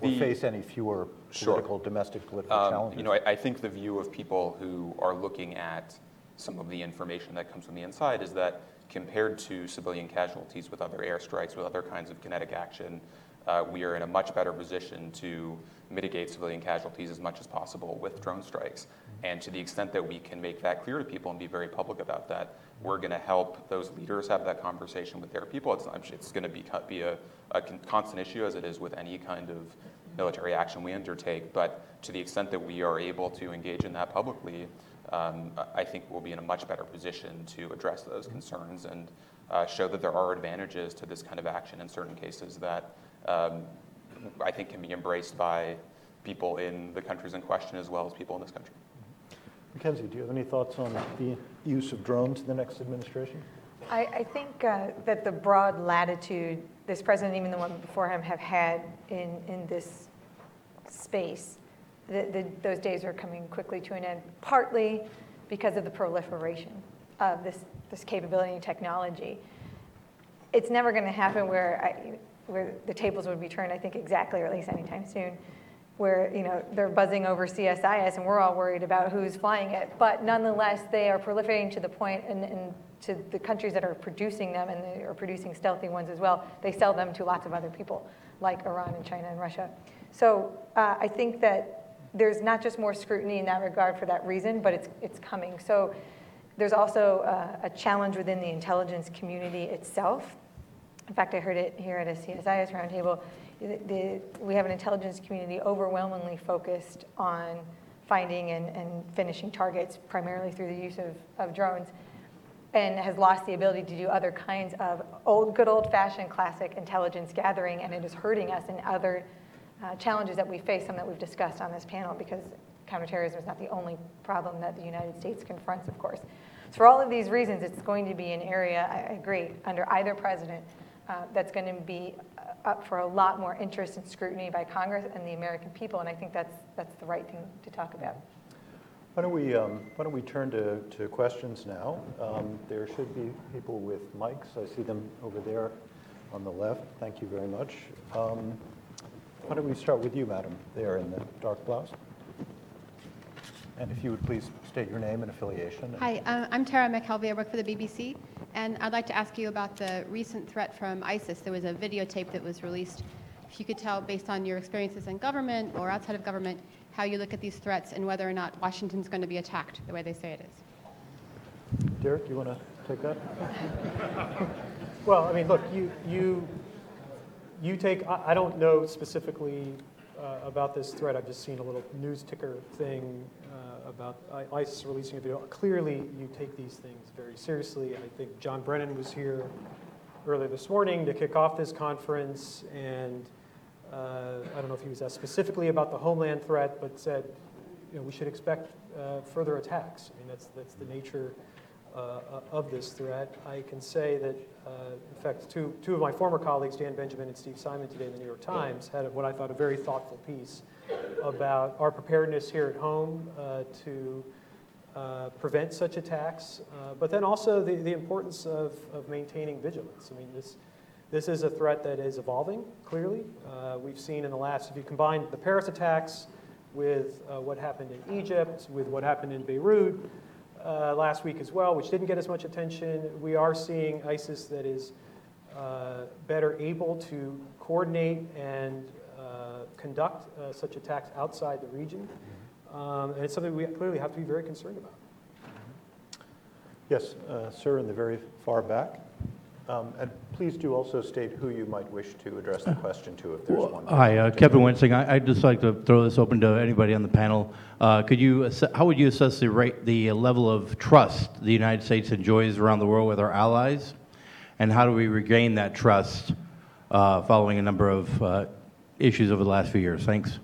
The- or face any fewer Sure. political, domestic political Um, challenges? You know, I, I think the view of people who are looking at some of the information that comes from the inside, is that compared to civilian casualties with other airstrikes, with other kinds of kinetic action, uh, we are in a much better position to mitigate civilian casualties as much as possible with drone strikes. And to the extent that we can make that clear to people and be very public about that, we're going to help those leaders have that conversation with their people. It's, it's going to be, be a, a constant issue as it is with any kind of military action we undertake. But to the extent that we are able to engage in that publicly, um, I think we'll be in a much better position to address those concerns and uh, show that there are advantages to this kind of action in certain cases that um, I think can be embraced by people in the countries in question as well as people in this country. Mackenzie, do you have any thoughts on the use of drones in the next administration? I, I think uh, that the broad latitude this president, even the one before him, have had in, in this space, the, the, those days are coming quickly to an end, partly because of the proliferation of this, this capability and technology. It's never going to happen where, I, where the tables would be turned, I think, exactly, or at least anytime soon where you know they're buzzing over CSIS and we're all worried about who's flying it. But nonetheless, they are proliferating to the point, and, and to the countries that are producing them, and they are producing stealthy ones as well. They sell them to lots of other people, like Iran and China and Russia. So uh, I think that there's not just more scrutiny in that regard for that reason, but it's it's coming. So there's also uh, a challenge within the intelligence community itself. In fact, I heard it here at a CSIS roundtable the, we have an intelligence community overwhelmingly focused on finding and, and finishing targets, primarily through the use of, of drones, and has lost the ability to do other kinds of old, good old-fashioned classic intelligence gathering, and it is hurting us in other uh, challenges that we face, some that we've discussed on this panel, because counterterrorism is not the only problem that the United States confronts, of course. So for all of these reasons, it's going to be an area, I agree, under either president, uh, that's going to be up for a lot more interest and scrutiny by Congress and the American people, and I think that's, that's the right thing to talk about. Why don't we, um, why don't we turn to, to questions now? Um, there should be people with mics. I see them over there on the left. Thank you very much. Um, why don't we start with you, madam, there in the dark blouse? And if you would please state your name and affiliation. Hi, uh, I'm Tara McKelvey. I work for the BBC. And I'd like to ask you about the recent threat from ISIS. There was a videotape that was released. If you could tell, based on your experiences in government or outside of government, how you look at these threats and whether or not Washington's going to be attacked the way they say it is. Derek, you want to take that? well, I mean, look, you, you, you take, I, I don't know specifically uh, about this threat. I've just seen a little news ticker thing about ISIS releasing a video. Clearly, you take these things very seriously. I think John Brennan was here earlier this morning to kick off this conference, and uh, I don't know if he was asked specifically about the homeland threat, but said, you know, we should expect uh, further attacks. I mean, that's that's the nature uh, of this threat. I can say that, uh, in fact, two two of my former colleagues, Dan Benjamin and Steve Simon, today in the New York Times, had what I thought a very thoughtful piece about our preparedness here at home uh, to uh, prevent such attacks, uh, but then also the, the importance of, of maintaining vigilance. I mean, this, this is a threat that is evolving, clearly. Uh, we've seen in the last, if you combine the Paris attacks with uh, what happened in Egypt, with what happened in Beirut uh, last week as well, which didn't get as much attention, we are seeing ISIS that is better able to coordinate and conduct uh, such attacks outside the region. Um, and it's something we clearly have to be very concerned about. Yes, uh, sir, in the very far back. Um, and please do also state who you might wish to address the question to if there's well, one. Hi, uh, Kevin Winsing. I, would just like to throw this open to anybody on the panel. Uh, could you, how would you assess the, rate, the level of trust the United States enjoys around the world with our allies? And how do we regain that trust uh, following a number of uh, issues over the last few years. Thanks.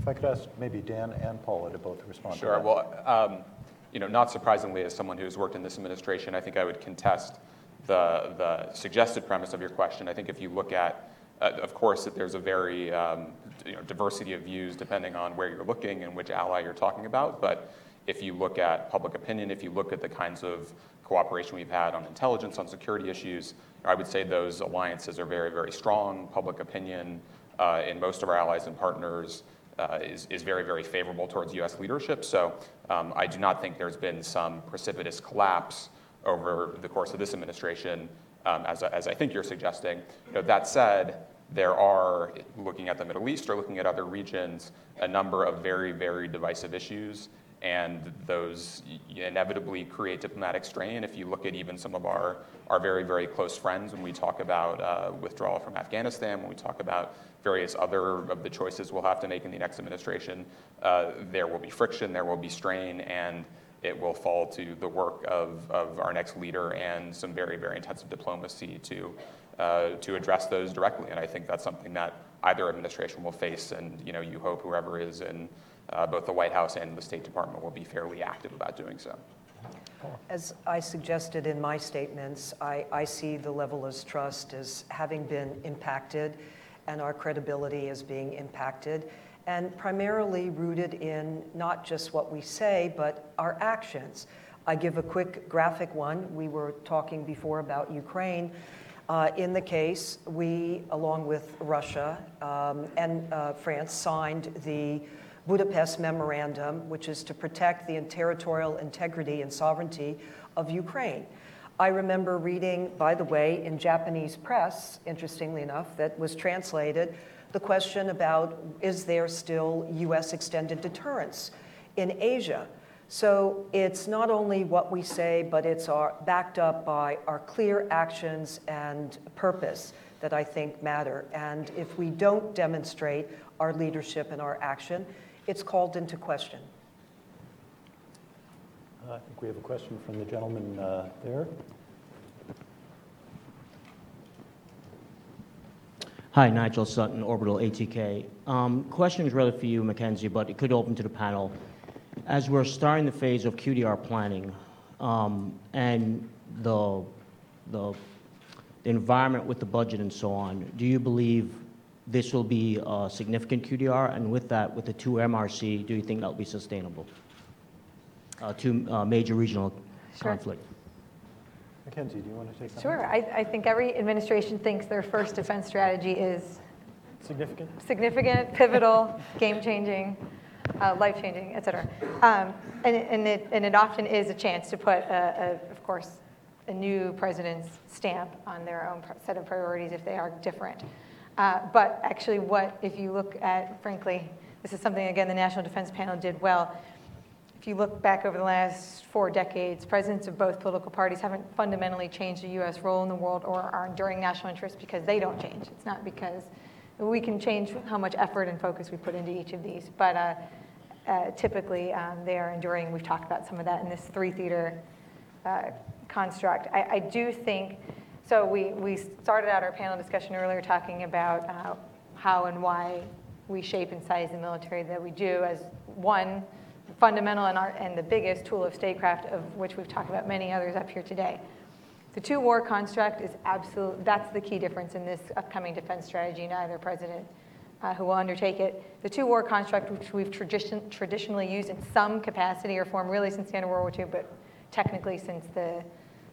If I could ask maybe Dan and Paula to both respond. Sure. Well, um, you know, not surprisingly, as someone who's worked in this administration, I think I would contest the the suggested premise of your question. I think if you look at, uh, of course, that there's a very um, you know, diversity of views depending on where you're looking and which ally you're talking about. But if you look at public opinion, if you look at the kinds of cooperation we've had on intelligence, on security issues, I would say those alliances are very, very strong. Public opinion uh, in most of our allies and partners uh, is, is very, very favorable towards U.S. leadership. So um, I do not think there's been some precipitous collapse over the course of this administration, um, as, as I think you're suggesting. That said, there are, looking at the Middle East or looking at other regions, a number of very, very divisive issues, and those inevitably create diplomatic strain. If you look at even some of our, our very, very close friends, when we talk about uh, withdrawal from Afghanistan, when we talk about various other of the choices we'll have to make in the next administration, uh, there will be friction, there will be strain, and it will fall to the work of, of our next leader and some very, very intensive diplomacy to, uh, to address those directly. And I think that's something that either administration will face, and you know, you hope whoever is in both the White House and the State Department will be fairly active about doing so. As I suggested in my statements, I, I see the level of trust as having been impacted and our credibility as being impacted, and primarily rooted in not just what we say, but our actions. I give a quick graphic one. We were talking before about Ukraine. Uh, in the case, we, along with Russia um, and uh, France, signed the Budapest Memorandum, which is to protect the territorial integrity and sovereignty of Ukraine. I remember reading, by the way, in Japanese press, interestingly enough, that was translated, the question about is there still US extended deterrence in Asia? So it's not only what we say, but it's our, backed up by our clear actions and purpose that I think matter. And if we don't demonstrate our leadership and our action, it's called into question. Uh, I think we have a question from the gentleman uh, there. Hi, Nigel Sutton, Orbital ATK. Um, question is rather for you, Mackenzie, but it could open to the panel. As we're starting the phase of QDR planning um, and the, the, the environment with the budget and so on, do you believe this will be a significant QDR? And with that, with the two MRC, do you think that will be sustainable? Uh, two uh, major regional Sure. conflict. Mackenzie, do you want to take that? Sure. I, I think every administration thinks their first defense strategy is Significant? significant, pivotal, game-changing, uh, life-changing, et cetera. Um, and, it- and, it, and it often is a chance to put, a, a, of course, a new president's stamp on their own pr- set of priorities if they are different. Uh, but actually, what, if you look at, frankly, this is something, again, the National Defense Panel did well. If you look back over the last four decades, presidents of both political parties haven't fundamentally changed the U.S. role in the world or our enduring national interests because they don't change. It's not because we can change how much effort and focus we put into each of these, but uh, uh, typically um, they are enduring. We've talked about some of that in this three theater uh, construct. I, I do think, so we, we started out our panel discussion earlier talking about uh, how and why we shape and size the military that we do as one fundamental and, our, and the biggest tool of statecraft, of which we've talked about many others up here today. The two war construct is absolute, that's the key difference in this upcoming defense strategy, neither president uh, who will undertake it. The two war construct, which we've tradition, traditionally used in some capacity or form really since the end of World War II, but technically since the,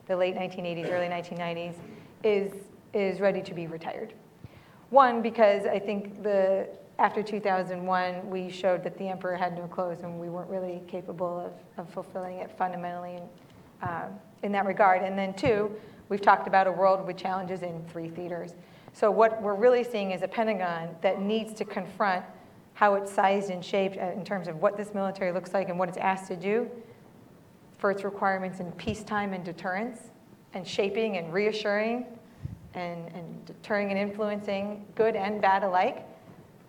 the late 1980s, early 1990s, is, is ready to be retired. One, because I think the, after 2001, we showed that the emperor had no clothes and we weren't really capable of, of fulfilling it fundamentally in, uh, in that regard. And then two, we've talked about a world with challenges in three theaters. So what we're really seeing is a Pentagon that needs to confront how it's sized and shaped uh, in terms of what this military looks like and what it's asked to do for its requirements in peacetime and deterrence and shaping and reassuring and, and deterring and influencing good and bad alike,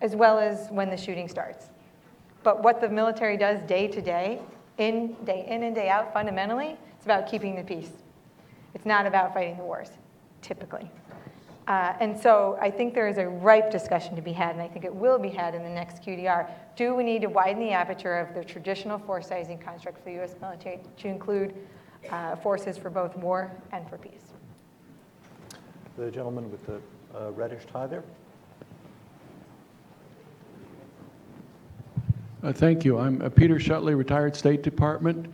as well as when the shooting starts. But what the military does day to day, in, day in and day out, fundamentally, it's about keeping the peace. It's not about fighting the wars, typically. Uh, and so I think there is a ripe discussion to be had, and I think it will be had in the next QDR. Do we need to widen the aperture of the traditional force sizing construct for the U.S. military to include uh, forces for both war and for peace? The gentleman with the uh, reddish tie there. Uh, Thank you. I'm uh, Peter Shutley, retired State Department.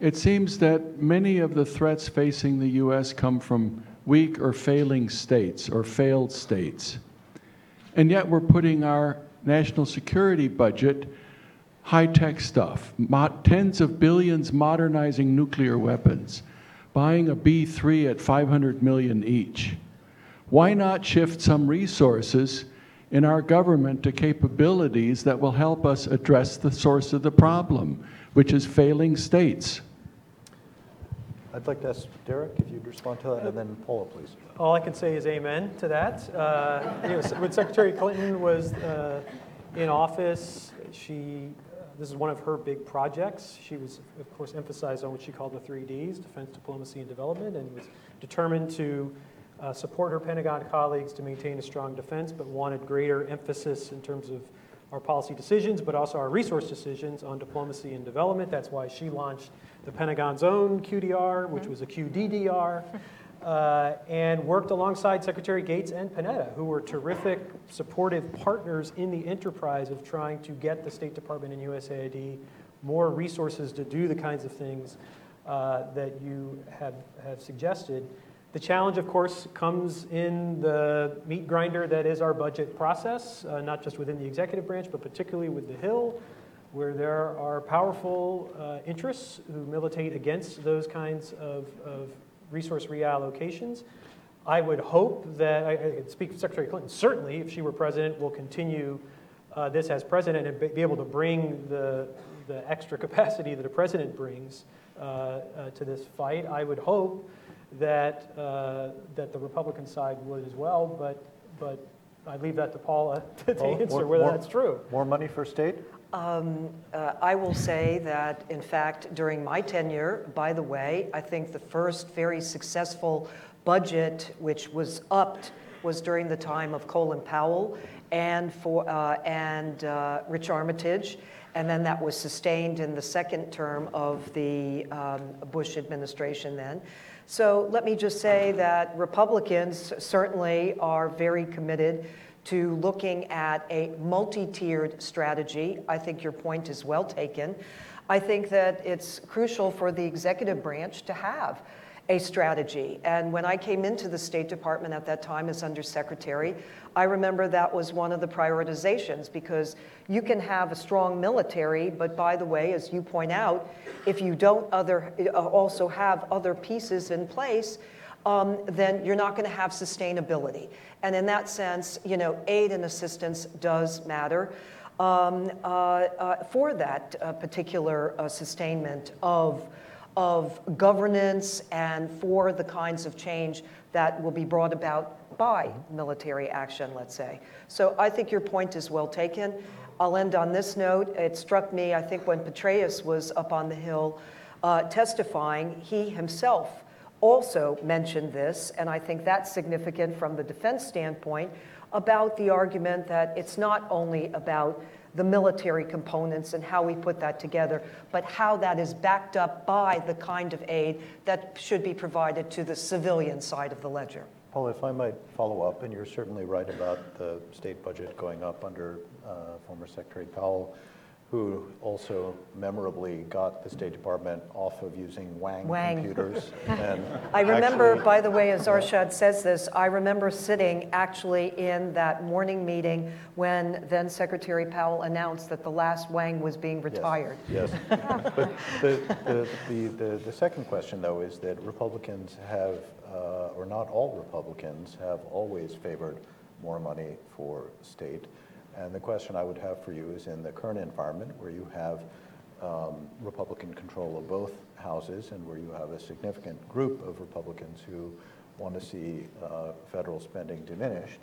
It seems that many of the threats facing the U.S. come from weak or failing states or failed states. And yet we're putting our national security budget high-tech stuff, mo- tens of billions modernizing nuclear weapons, buying a B-3 at 500 million each. Why not shift some resources in our government to capabilities that will help us address the source of the problem, which is failing states? I'd like to ask Derek if you'd respond to that, and then Paula, please. All I can say is amen to that. Uh, you know, when Secretary Clinton was uh, in office, she, uh, this is one of her big projects. She was, of course, emphasized on what she called the three Ds, defense, diplomacy, and development, and was determined to uh, support her Pentagon colleagues to maintain a strong defense, but wanted greater emphasis in terms of our policy decisions, but also our resource decisions on diplomacy and development. That's why she launched the Pentagon's own QDR, which was a QDDR, uh, and worked alongside Secretary Gates and Panetta, who were terrific, supportive partners in the enterprise of trying to get the State Department and USAID more resources to do the kinds of things uh, that you have, have suggested. The challenge, of course, comes in the meat grinder that is our budget process, uh, not just within the executive branch, but particularly with the Hill, where there are powerful uh, interests who militate against those kinds of, of resource reallocations. I would hope that, I, I speak for Secretary Clinton, certainly, if she were president, will continue uh, this as president and be be able to bring the, the extra capacity that a president brings uh, uh, to this fight. I would hope that, uh, that the Republican side would as well, but, but I leave that to Paula to Paula, answer more- whether more- that's true. More money for state? Um, uh, I will say that, in fact, during my tenure, by the way, I think the first very successful budget which was upped was during the time of Colin Powell and for uh, and uh, Rich Armitage, and then that was sustained in the second term of the um, Bush administration. Then, so let me just say that Republicans certainly are very committed to looking at a multi-tiered strategy. I think your point is well taken. I think that it's crucial for the executive branch to have a strategy. And when I came into the State Department at that time as undersecretary, I remember that was one of the prioritizations because you can have a strong military, but by the way, as you point out, if you don't other, uh, also have other pieces in place, um, then you're not going to have sustainability. And in that sense, you know, aid and assistance does matter um, uh, uh, for that uh, particular uh, sustainment of, of governance and for the kinds of change that will be brought about by military action, let's say. So I think your point is well taken. I'll end on this note. It struck me, I think, when Petraeus was up on the Hill uh, testifying, he himself also mentioned this, and I think that's significant from the defense standpoint, about the argument that it's not only about the military components and how we put that together, but how that is backed up by the kind of aid that should be provided to the civilian side of the ledger. Paula, if I might follow up, and you're certainly right about the state budget going up under uh, former Secretary Powell, who also memorably got the State Department off of using Wang, Wang. computers. and I remember, actually- by the way, as Arshad says this, I remember sitting actually in that morning meeting when then Secretary Powell announced that the last Wang was being Yes, retired. Yes. But the, the, the, the, the second question, though, is that Republicans have, uh, or not all Republicans, have always favored more money for state. And the question I would have for you is in the current environment where you have um, Republican control of both houses and where you have a significant group of Republicans who want to see uh, federal spending diminished,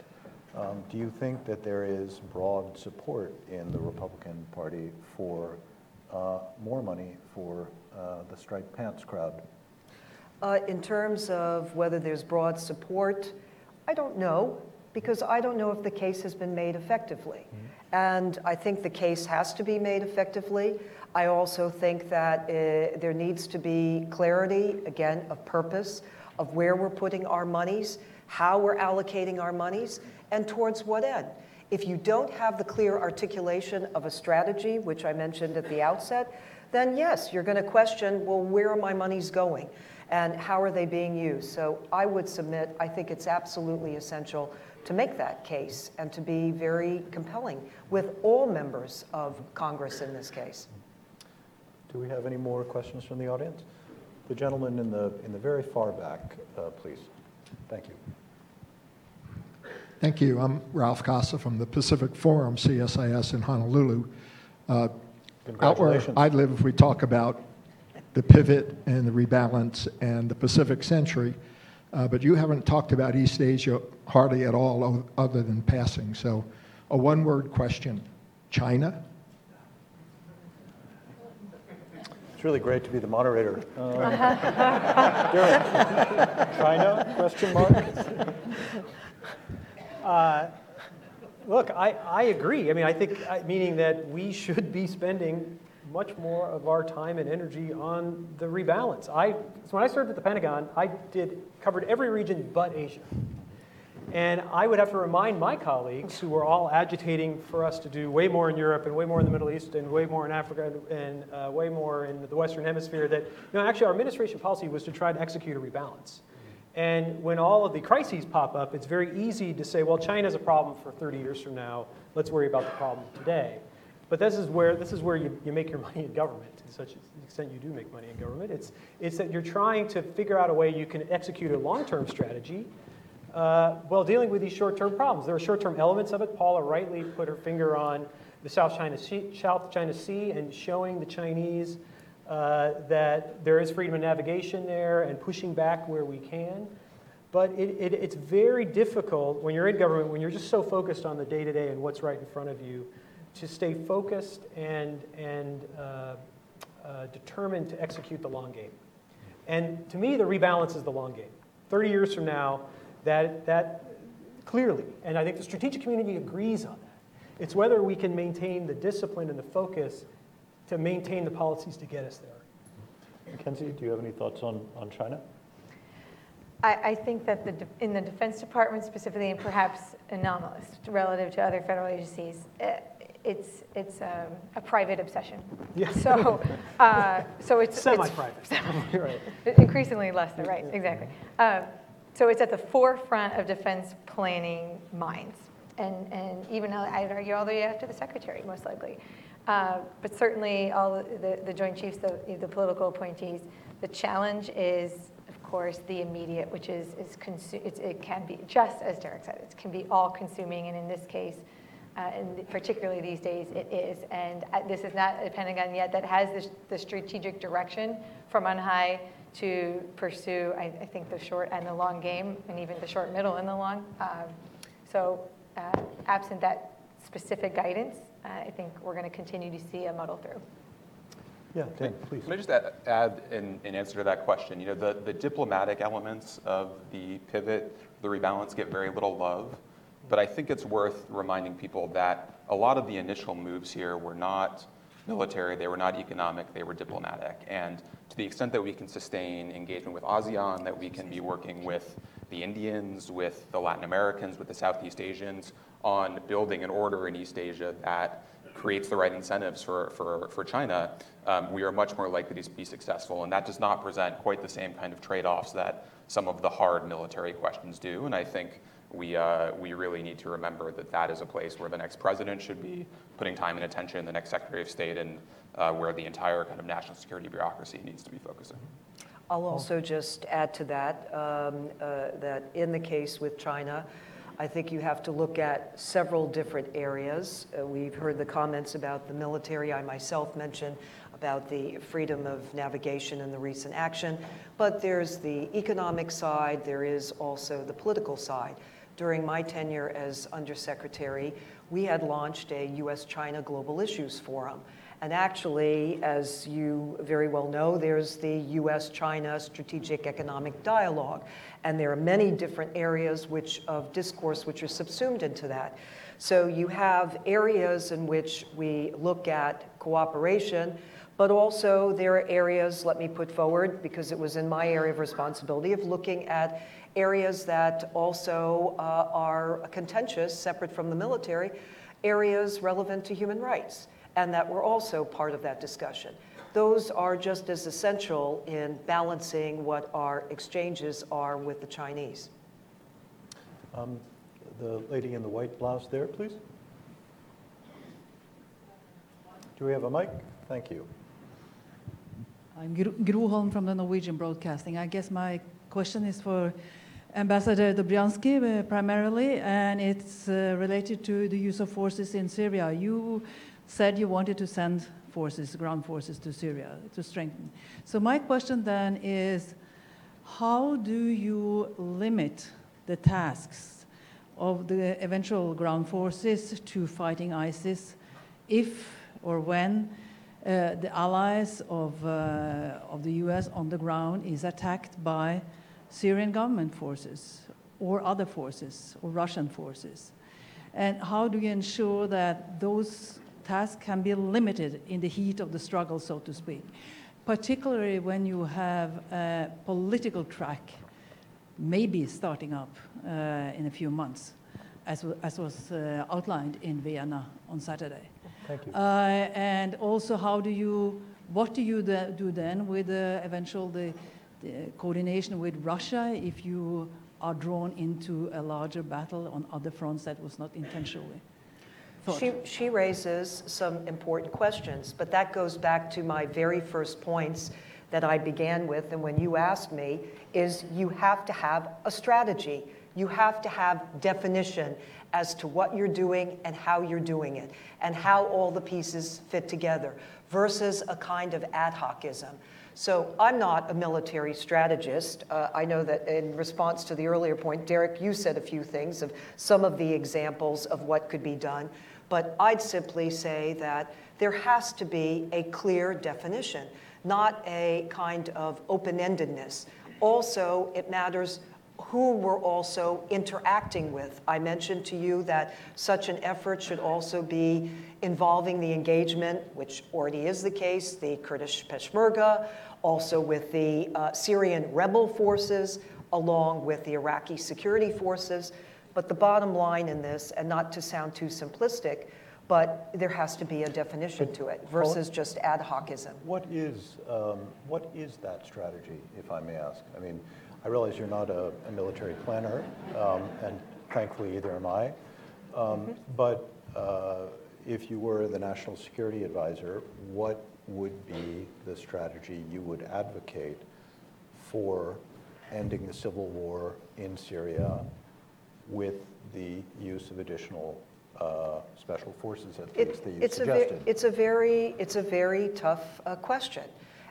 um, do you think that there is broad support in the Republican Party for uh, more money for uh, the striped pants crowd? Uh, In terms of whether there's broad support, I don't know, because I don't know if the case has been made effectively. And I think the case has to be made effectively. I also think that uh, there needs to be clarity, again, of purpose, of where we're putting our monies, how we're allocating our monies, and towards what end. If you don't have the clear articulation of a strategy, which I mentioned at the outset, then yes, you're going to question, well, where are my monies going? And how are they being used? So I would submit, I think it's absolutely essential to make that case and to be very compelling with all members of Congress in this case. Do we have any more questions from the audience? The gentleman in the, in the very far back, uh, please. Thank you. Thank you. I'm Ralph Cossa from the Pacific Forum, CSIS in Honolulu. Uh, Out where I live, if we talk about the pivot and the rebalance and the Pacific Century, but you haven't talked about East Asia hardly at all, o- other than passing. So, a one-word question: China. It's really great to be the moderator. Uh, Derek, China, question mark? Look, I, I agree. I mean, I think, meaning that we should be spending much more of our time and energy on the rebalance. I, so when I served at the Pentagon, I did, covered every region but Asia. And I would have to remind my colleagues who were all agitating for us to do way more in Europe and way more in the Middle East and way more in Africa and uh, way more in the Western Hemisphere that, know, actually our administration policy was to try to execute a rebalance. And when all of the crises pop up, it's very easy to say, well, China's a problem for 30 years from now. Let's worry about the problem today. But this is where, this is where you, you make your money in government, to such extent you do make money in government. It's, it's that you're trying to figure out a way you can execute a long-term strategy uh, while dealing with these short-term problems. There are short-term elements of it. Paula rightly put her finger on the South China Sea, South China sea and showing the Chinese uh, that there is freedom of navigation there and pushing back where we can. But it, it, it's very difficult when you're in government, when you're just so focused on the day to day and what's right in front of you, to stay focused and, and uh, uh, determined to execute the long game. And to me, the rebalance is the long game. 30 years from now, that, that clearly, and I think the strategic community agrees on that. It's whether we can maintain the discipline and the focus to maintain the policies to get us there. Mackenzie, do you have any thoughts on, on China? I, I think that the, de- in the Defense Department specifically, and perhaps anomalous relative to other federal agencies, eh, it's, it's um, a private obsession. Yeah. So, uh, so it's. it's- Semi-private. You're right. Increasingly less than, right, exactly. Um, So it's at the forefront of defense planning minds, and, and even, I'd argue, all the way up to the secretary, most likely. Uh, But certainly, all the, the Joint Chiefs, the, the political appointees, the challenge is, of course, the immediate, which is, is consu- it's, it can be, just as Derek said, it can be all-consuming, and in this case, uh, and particularly these days, it is. And uh, this is not a Pentagon yet that has this, the strategic direction from on high to pursue, I, I think, the short and the long game, and even the short, middle, and the long. Um, so, uh, absent that specific guidance, uh, I think we're going to continue to see a muddle through. Yeah, Dan, please. Can I just add, add in, in answer to that question? You know, the, the diplomatic elements of the pivot, the rebalance get very little love, but I think it's worth reminding people that a lot of the initial moves here were not military, they were not economic, they were diplomatic. And to the extent that we can sustain engagement with ASEAN, that we can be working with the Indians, with the Latin Americans, with the Southeast Asians on building an order in East Asia that creates the right incentives for, for, for China, um, we are much more likely to be successful. And that does not present quite the same kind of trade offs that some of the hard military questions do. And I think we, uh, we really need to remember that that is a place where the next president should be putting time and attention, the next secretary of state, and uh, where the entire kind of national security bureaucracy needs to be focusing. I'll also just add to that, um, uh, that in the case with China, I think you have to look at several different areas. Uh, We've heard the comments about the military. I myself mentioned about the freedom of navigation and the recent action. But there's the economic side, there is also the political side. During my tenure as undersecretary, we had launched a U.S.-China Global Issues Forum. And actually, as you very well know, there's the US China Strategic Economic Dialogue. And there are many different areas which, of discourse which are subsumed into that. So you have areas in which we look at cooperation, but also there are areas, let me put forward, because it was in my area of responsibility, of looking at areas that also uh, are contentious, separate from the military, areas relevant to human rights and that were also part of that discussion. Those are just as essential in balancing what our exchanges are with the Chinese. the lady in the white blouse there, please. Do we have a mic? Thank you. I'm Gro Gro Holm from the Norwegian Broadcasting. I guess my question is for Ambassador Dobriansky uh, primarily, and it's uh, related to the use of forces in Syria. You said you wanted to send forces, ground forces to Syria to strengthen. So my question then is, how do you limit the tasks of the eventual ground forces to fighting ISIS if or when uh, the allies of, uh, of the US on the ground is attacked by Syrian government forces or other forces or Russian forces? And how do you ensure that those tasks can be limited in the heat of the struggle, so to speak? Particularly when you have a political track maybe starting up uh, in a few months, as, as was uh, outlined in Vienna on Saturday. Thank you. Uh, and also, how do you, what do you do then with the eventual the, the Uh, coordination with Russia if you are drawn into a larger battle on other fronts that was not intentionally thought? She, she raises some important questions, but that goes back to my very first points that I began with. And when you asked me, is you have to have a strategy. You have to have definition as to what you're doing and how you're doing it, and how all the pieces fit together, versus a kind of ad hocism. So I'm not a military strategist. Uh, I know that in response to the earlier point, Derek, you said a few things of some of the examples of what could be done. But I'd simply say that there has to be a clear definition, not a kind of open endedness. Also, it matters who we're also interacting with. I mentioned to you that such an effort should also be involving the engagement, which already is the case, the Kurdish Peshmerga, also with the uh, Syrian rebel forces, along with the Iraqi security forces. But the bottom line in this, and not to sound too simplistic, but there has to be a definition to it versus just ad hocism. What is, um, what is that strategy, if I may ask? I mean, I realize you're not a, a military planner, um, and thankfully either am I. Um, But uh, if you were the national security advisor, what would be the strategy you would advocate for ending the civil war in Syria with the use of additional uh, special forces, at It- least that you it's a ve- It's a very, it's a very tough uh, question.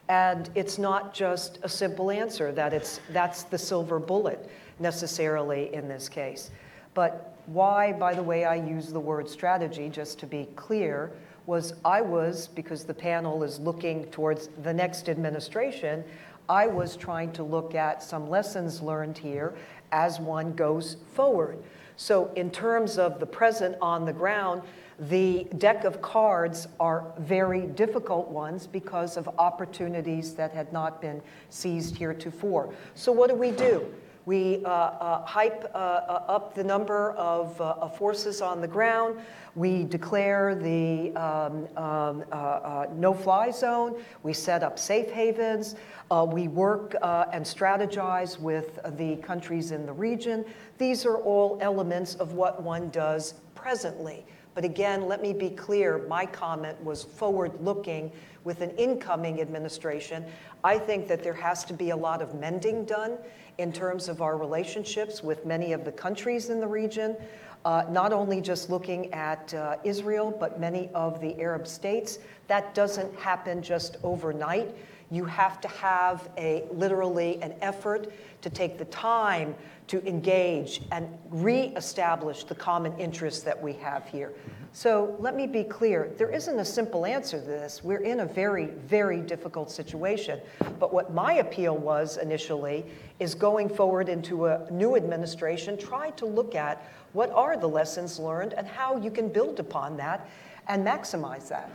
And it's not just a simple answer that it's, that's the silver bullet necessarily in this case. But why, by the way, I use the word strategy, just to be clear, was I was, because the panel is looking towards the next administration, I was trying to look at some lessons learned here as one goes forward. So, in terms of the present on the ground, the deck of cards are very difficult ones because of opportunities that had not been seized heretofore. So, what do we do? We uh, uh, hype uh, uh, up the number of, uh, of forces on the ground. We declare the um, um, uh, no fly zone. We set up safe havens. We work and strategize with the countries in the region. These are all elements of what one does presently. But again, let me be clear my comment was forward looking with an incoming administration. I think that there has to be a lot of mending done in terms of our relationships with many of the countries in the region, uh, not only just looking at uh, Israel, but many of the Arab states. That doesn't happen just overnight. You have to have a literally an effort to take the time to engage and re-establish the common interests that we have here. Mm-hmm. So let me be clear, there isn't a simple answer to this. We're in a very, very difficult situation. But what my appeal was initially is going forward into a new administration, try to look at what are the lessons learned and how you can build upon that and maximize that.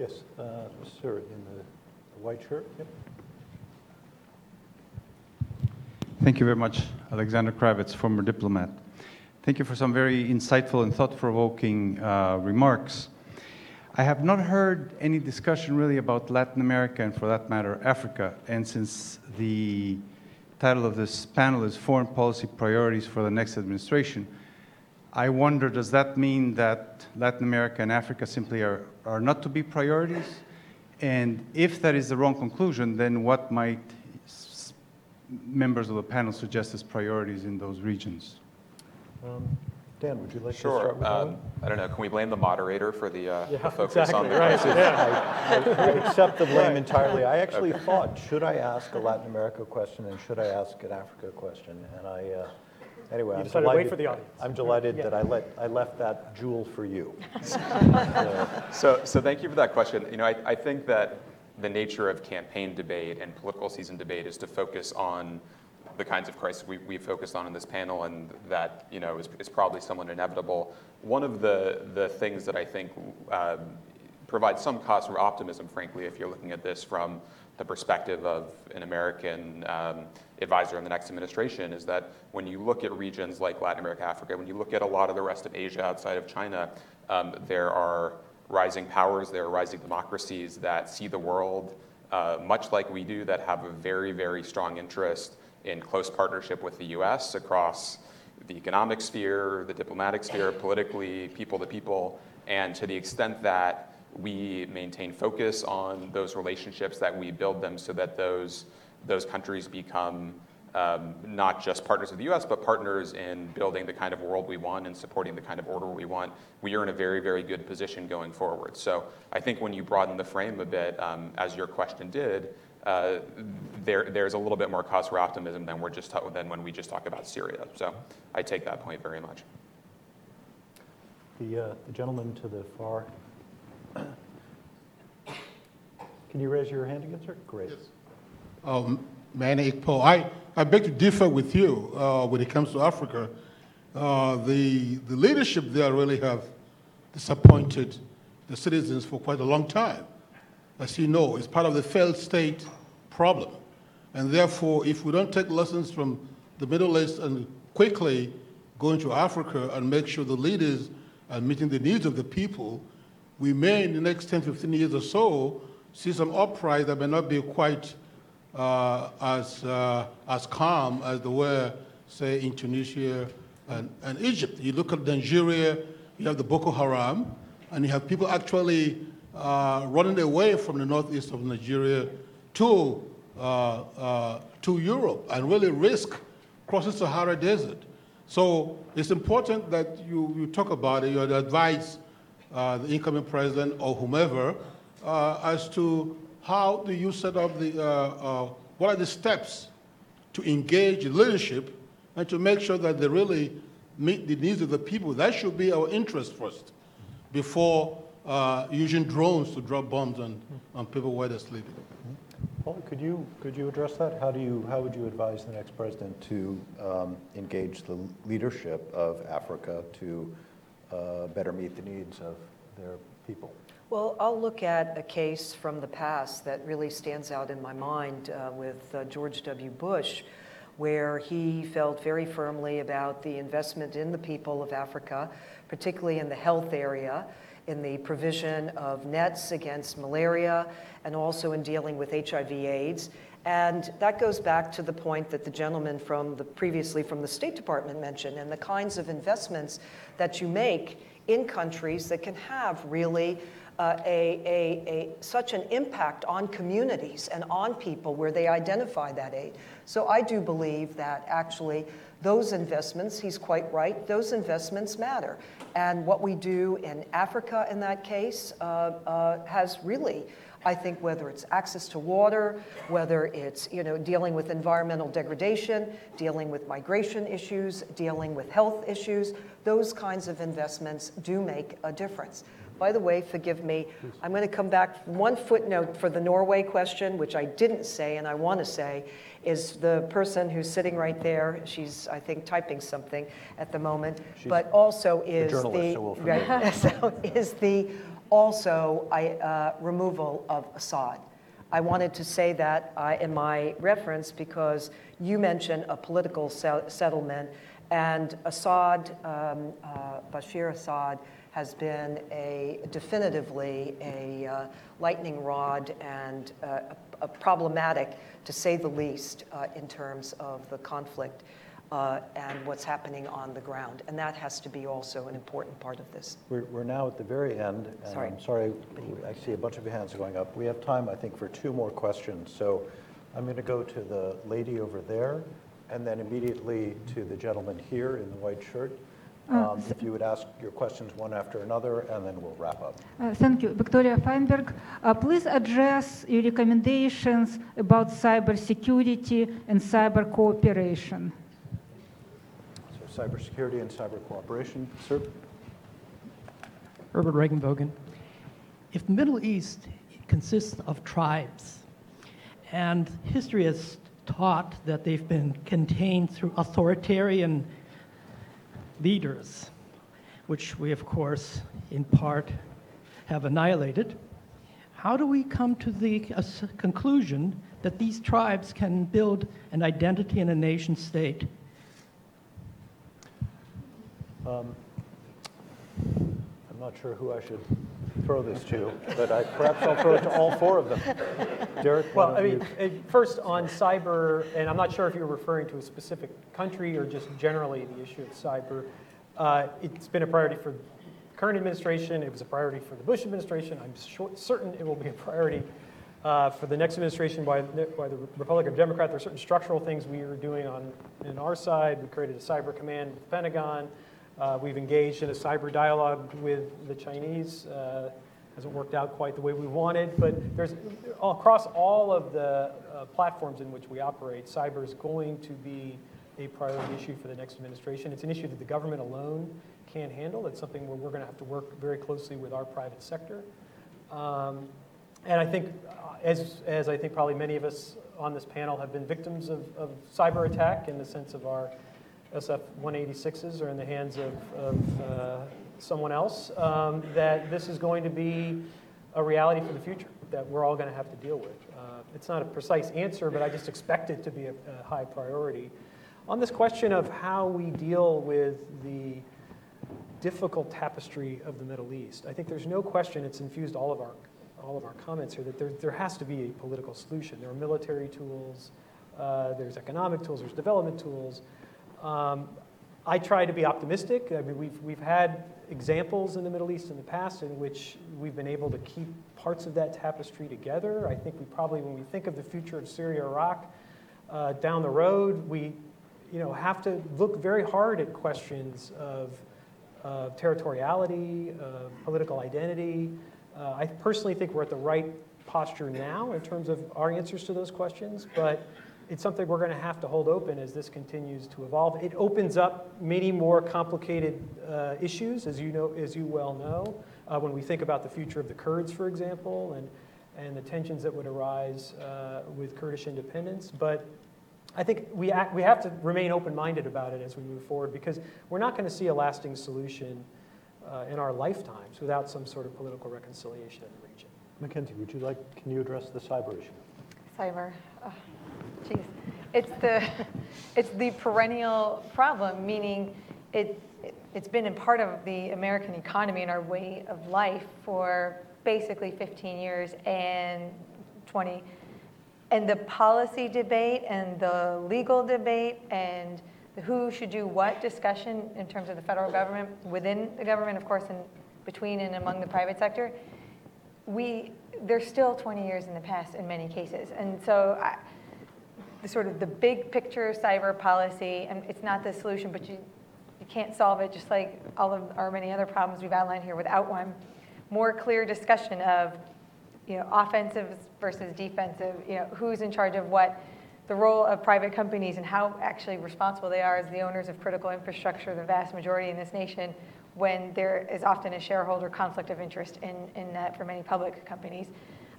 Yes, uh, sir, in the the white shirt? Yep. Thank you very much, Alexander Kravitz, former diplomat. Thank you for some very insightful and thought-provoking uh, remarks. I have not heard any discussion really about Latin America and, for that matter, Africa. And since the title of this panel is Foreign Policy Priorities for the Next Administration. I wonder, does that mean that Latin America and Africa simply are, are not to be priorities? And if that is the wrong conclusion, then what might s- members of the panel suggest as priorities in those regions? Um, Dan, would you like to Sure. start with that Um, one? I don't know, can we blame the moderator for the uh, the Yeah, focus exactly, on the right, crisis? yeah. I I accept the blame entirely. I actually thought, should I ask a Latin America question and should I ask an Africa question? And I, uh, anyway, You I'm decided to wait delighted. for the audience. I'm delighted Yeah. that I let, I left that jewel for you. So, so thank you for that question. You know, I, I think that the nature of campaign debate and political season debate is to focus on the kinds of crises we, we focused on in this panel, and that you know is, is probably somewhat inevitable. One of the the things that I think um, provides some cause for optimism, frankly, if you're looking at this from the perspective of an American um, advisor in the next administration, is that when you look at regions like Latin America, Africa, when you look at a lot of the rest of Asia outside of China, um, there are rising powers, there are rising democracies that see the world uh, much like we do, that have a very, very strong interest in close partnership with the US across the economic sphere, the diplomatic sphere, politically, people to people. And to the extent that we maintain focus on those relationships, that we build them so that those, those countries become um, not just partners of the US, but partners in building the kind of world we want and supporting the kind of order we want, we are in a very, very good position going forward. So I think when you broaden the frame a bit, um, as your question did, uh, there, there's a little bit more cause for optimism than, we're just than when we just talk about Syria. So I take that point very much. The, uh, the gentleman to the far. Can you raise your hand again, sir? Great. Um, Manny Ikpo, I, I beg to differ with you uh, when it comes to Africa. Uh, the, the leadership there really have disappointed the citizens for quite a long time. As you know, it's part of the failed state problem. And therefore, if we don't take lessons from the Middle East and quickly go into Africa and make sure the leaders are meeting the needs of the people, we may, in the next 10, 15 years or so, see some uprising that may not be quite uh, as, uh, as calm as they were, say, in Tunisia and, and Egypt. You look at Nigeria, you have the Boko Haram, and you have people actually uh, running away from the northeast of Nigeria to, uh, uh, to Europe and really risk crossing the Sahara Desert. So it's important that you, you talk about it, you advise uh, the incoming president or whomever as to how do you set up the, uh, uh, what are the steps to engage leadership and to make sure that they really meet the needs of the people. That should be our interest first before uh, using drones to drop bombs on, on people where they're sleeping. Paul, could you, could you address that? How do you, how would you advise the next president to um, engage the leadership of Africa to uh, better meet the needs of their people? Well, I'll look at a case from the past that really stands out in my mind uh, with uh, George W. Bush, where he felt very firmly about the investment in the people of Africa, particularly in the health area, in the provision of nets against malaria, and also in dealing with HIV/AIDS. And that goes back to the point that the gentleman from the previously from the State Department mentioned, and the kinds of investments that you make in countries that can have really uh, a, a, a, such an impact on communities and on people where they identify that aid. So I do believe that actually those investments, he's quite right, those investments matter. And what we do in Africa in that case uh, uh, has really I think whether it's access to water, whether it's you know dealing with environmental degradation, dealing with migration issues, dealing with health issues, those kinds of investments do make a difference. By the way, forgive me, I'm going to come back one footnote for the Norway question, which I didn't say and I want to say, is the person who's sitting right there. She's, I think, typing something at the moment, but also is the so we'll right, so is the also I, uh, removal of Assad. I wanted to say that uh, in my reference because you mentioned a political se- settlement And Assad, um, uh, Bashir Assad, has been a definitively a uh, lightning rod and uh, a, a problematic, to say the least, uh, in terms of the conflict uh, and what's happening on the ground. And that has to be also an important part of this. We're, we're now at the very end, and Sorry. I'm sorry, I see a bunch of hands going up. We have time, I think, for two more questions. So I'm going to go to the lady over there, and then immediately to the gentleman here in the white shirt. Uh, Um, If you would ask your questions one after another, and then we'll wrap up. Uh, Thank you. Victoria Feinberg. Uh, Please address your recommendations about cybersecurity and cyber cooperation. So cybersecurity and cyber cooperation, sir? Herbert Regenbogen. If the Middle East consists of tribes, and history has taught that they've been contained through authoritarian leaders, which we, of course, in part have annihilated, how do we come to the uh, conclusion that these tribes can build an identity in a nation state? Um, not sure who I should throw this to, but I, perhaps I'll throw it to all four of them. Derek, Well, I mean, you- uh, first on cyber, and I'm not sure if you're referring to a specific country or just generally the issue of cyber. Uh, It's been a priority for the current administration, it was a priority for the Bush administration, I'm sure- certain it will be a priority uh, for the next administration by, the- by the Republican Democrat. There are certain structural things we are doing on, our side. We created a cyber command with the Pentagon. Uh, We've engaged in a cyber dialogue with the Chinese. Uh, Hasn't worked out quite the way we wanted, but there's, across all of the uh, platforms in which we operate, cyber is going to be a priority issue for the next administration. It's an issue that the government alone can't handle. It's something where we're going to have to work very closely with our private sector. Um, And I think, uh, as, as I think probably many of us on this panel have been victims of, of cyber attack in the sense of our SF-186s are in the hands of, of uh, someone else, um, that this is going to be a reality for the future that we're all going to have to deal with. Uh, It's not a precise answer, but I just expect it to be a, a high priority. On this question of how we deal with the difficult tapestry of the Middle East, I think there's no question it's infused all of our, all of our comments here that there, there has to be a political solution. There are military tools, uh, there's economic tools, there's development tools. Um, I try to be optimistic. I mean, we've, we've had examples in the Middle East in the past in which we've been able to keep parts of that tapestry together. I think we probably, when we think of the future of Syria, Iraq, uh, down the road, we, you know, have to look very hard at questions of uh, territoriality, uh, political identity. Uh, I personally think we're at the right posture now in terms of our answers to those questions, but it's something we're going to have to hold open as this continues to evolve. It opens up many more complicated uh, issues, as you know, as you well know, uh, when we think about the future of the Kurds, for example, and and the tensions that would arise uh, with Kurdish independence. But I think we, act, we have to remain open-minded about it as we move forward because we're not going to see a lasting solution uh, in our lifetimes without some sort of political reconciliation in the region. Mackenzie, would you like, can you address the cyber issue? Cyber. Jeez. It's the, it's the perennial problem, meaning it, it- it's been a part of the American economy and our way of life for basically 15 years and 20. And the policy debate and the legal debate and the who should do what discussion in terms of the federal government, within the government, of course, and between and among the private sector, we, they're still 20 years in the past in many cases. And so I, the sort of the big picture cyber policy, and it's not the solution, but you, you can't solve it just like all of our many other problems we've outlined here without one. More clear discussion of, you know, offensive versus defensive, you know, who's in charge of what, the role of private companies and how actually responsible they are as the owners of critical infrastructure, the vast majority in this nation, when there is often a shareholder conflict of interest in, in that for many public companies.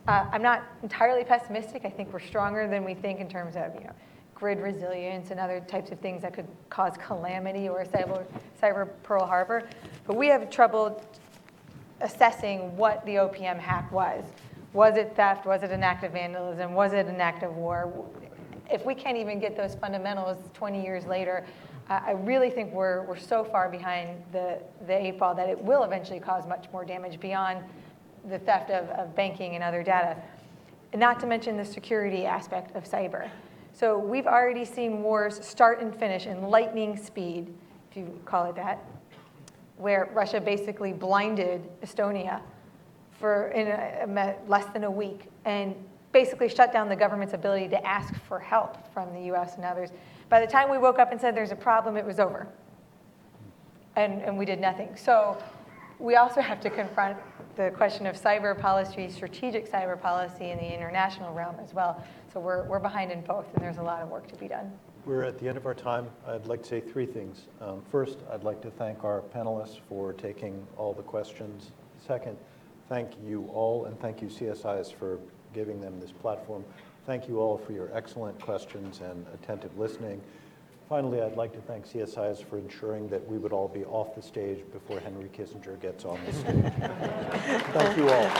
Uh, I'm not entirely pessimistic. I think we're stronger than we think in terms of, you know, grid resilience and other types of things that could cause calamity or cyber, cyber Pearl Harbor. But we have trouble assessing what the OPM hack was. Was it theft? Was it an act of vandalism? Was it an act of war? If we can't even get those fundamentals 20 years later, I I really think we're, we're so far behind the, the eight ball that it will eventually cause much more damage beyond the theft of, of banking and other data. Not to mention the security aspect of cyber. So we've already seen wars start and finish in lightning speed, if you call it that, where Russia basically blinded Estonia for in a, less than a week and basically shut down the government's ability to ask for help from the US and others. By the time we woke up and said there's a problem, it was over. And, and we did nothing. So we also have to confront the question of cyber policy, strategic cyber policy in the international realm as well. So we're, we're behind in both, and there's a lot of work to be done. We're at the end of our time. I'd like to say three things. Um, First, I'd like to thank our panelists for taking all the questions. Second, thank you all, and thank you CSIS for giving them this platform. Thank you all for your excellent questions and attentive listening. Finally, I'd like to thank CSIS for ensuring that we would all be off the stage before Henry Kissinger gets on the stage. Thank you all.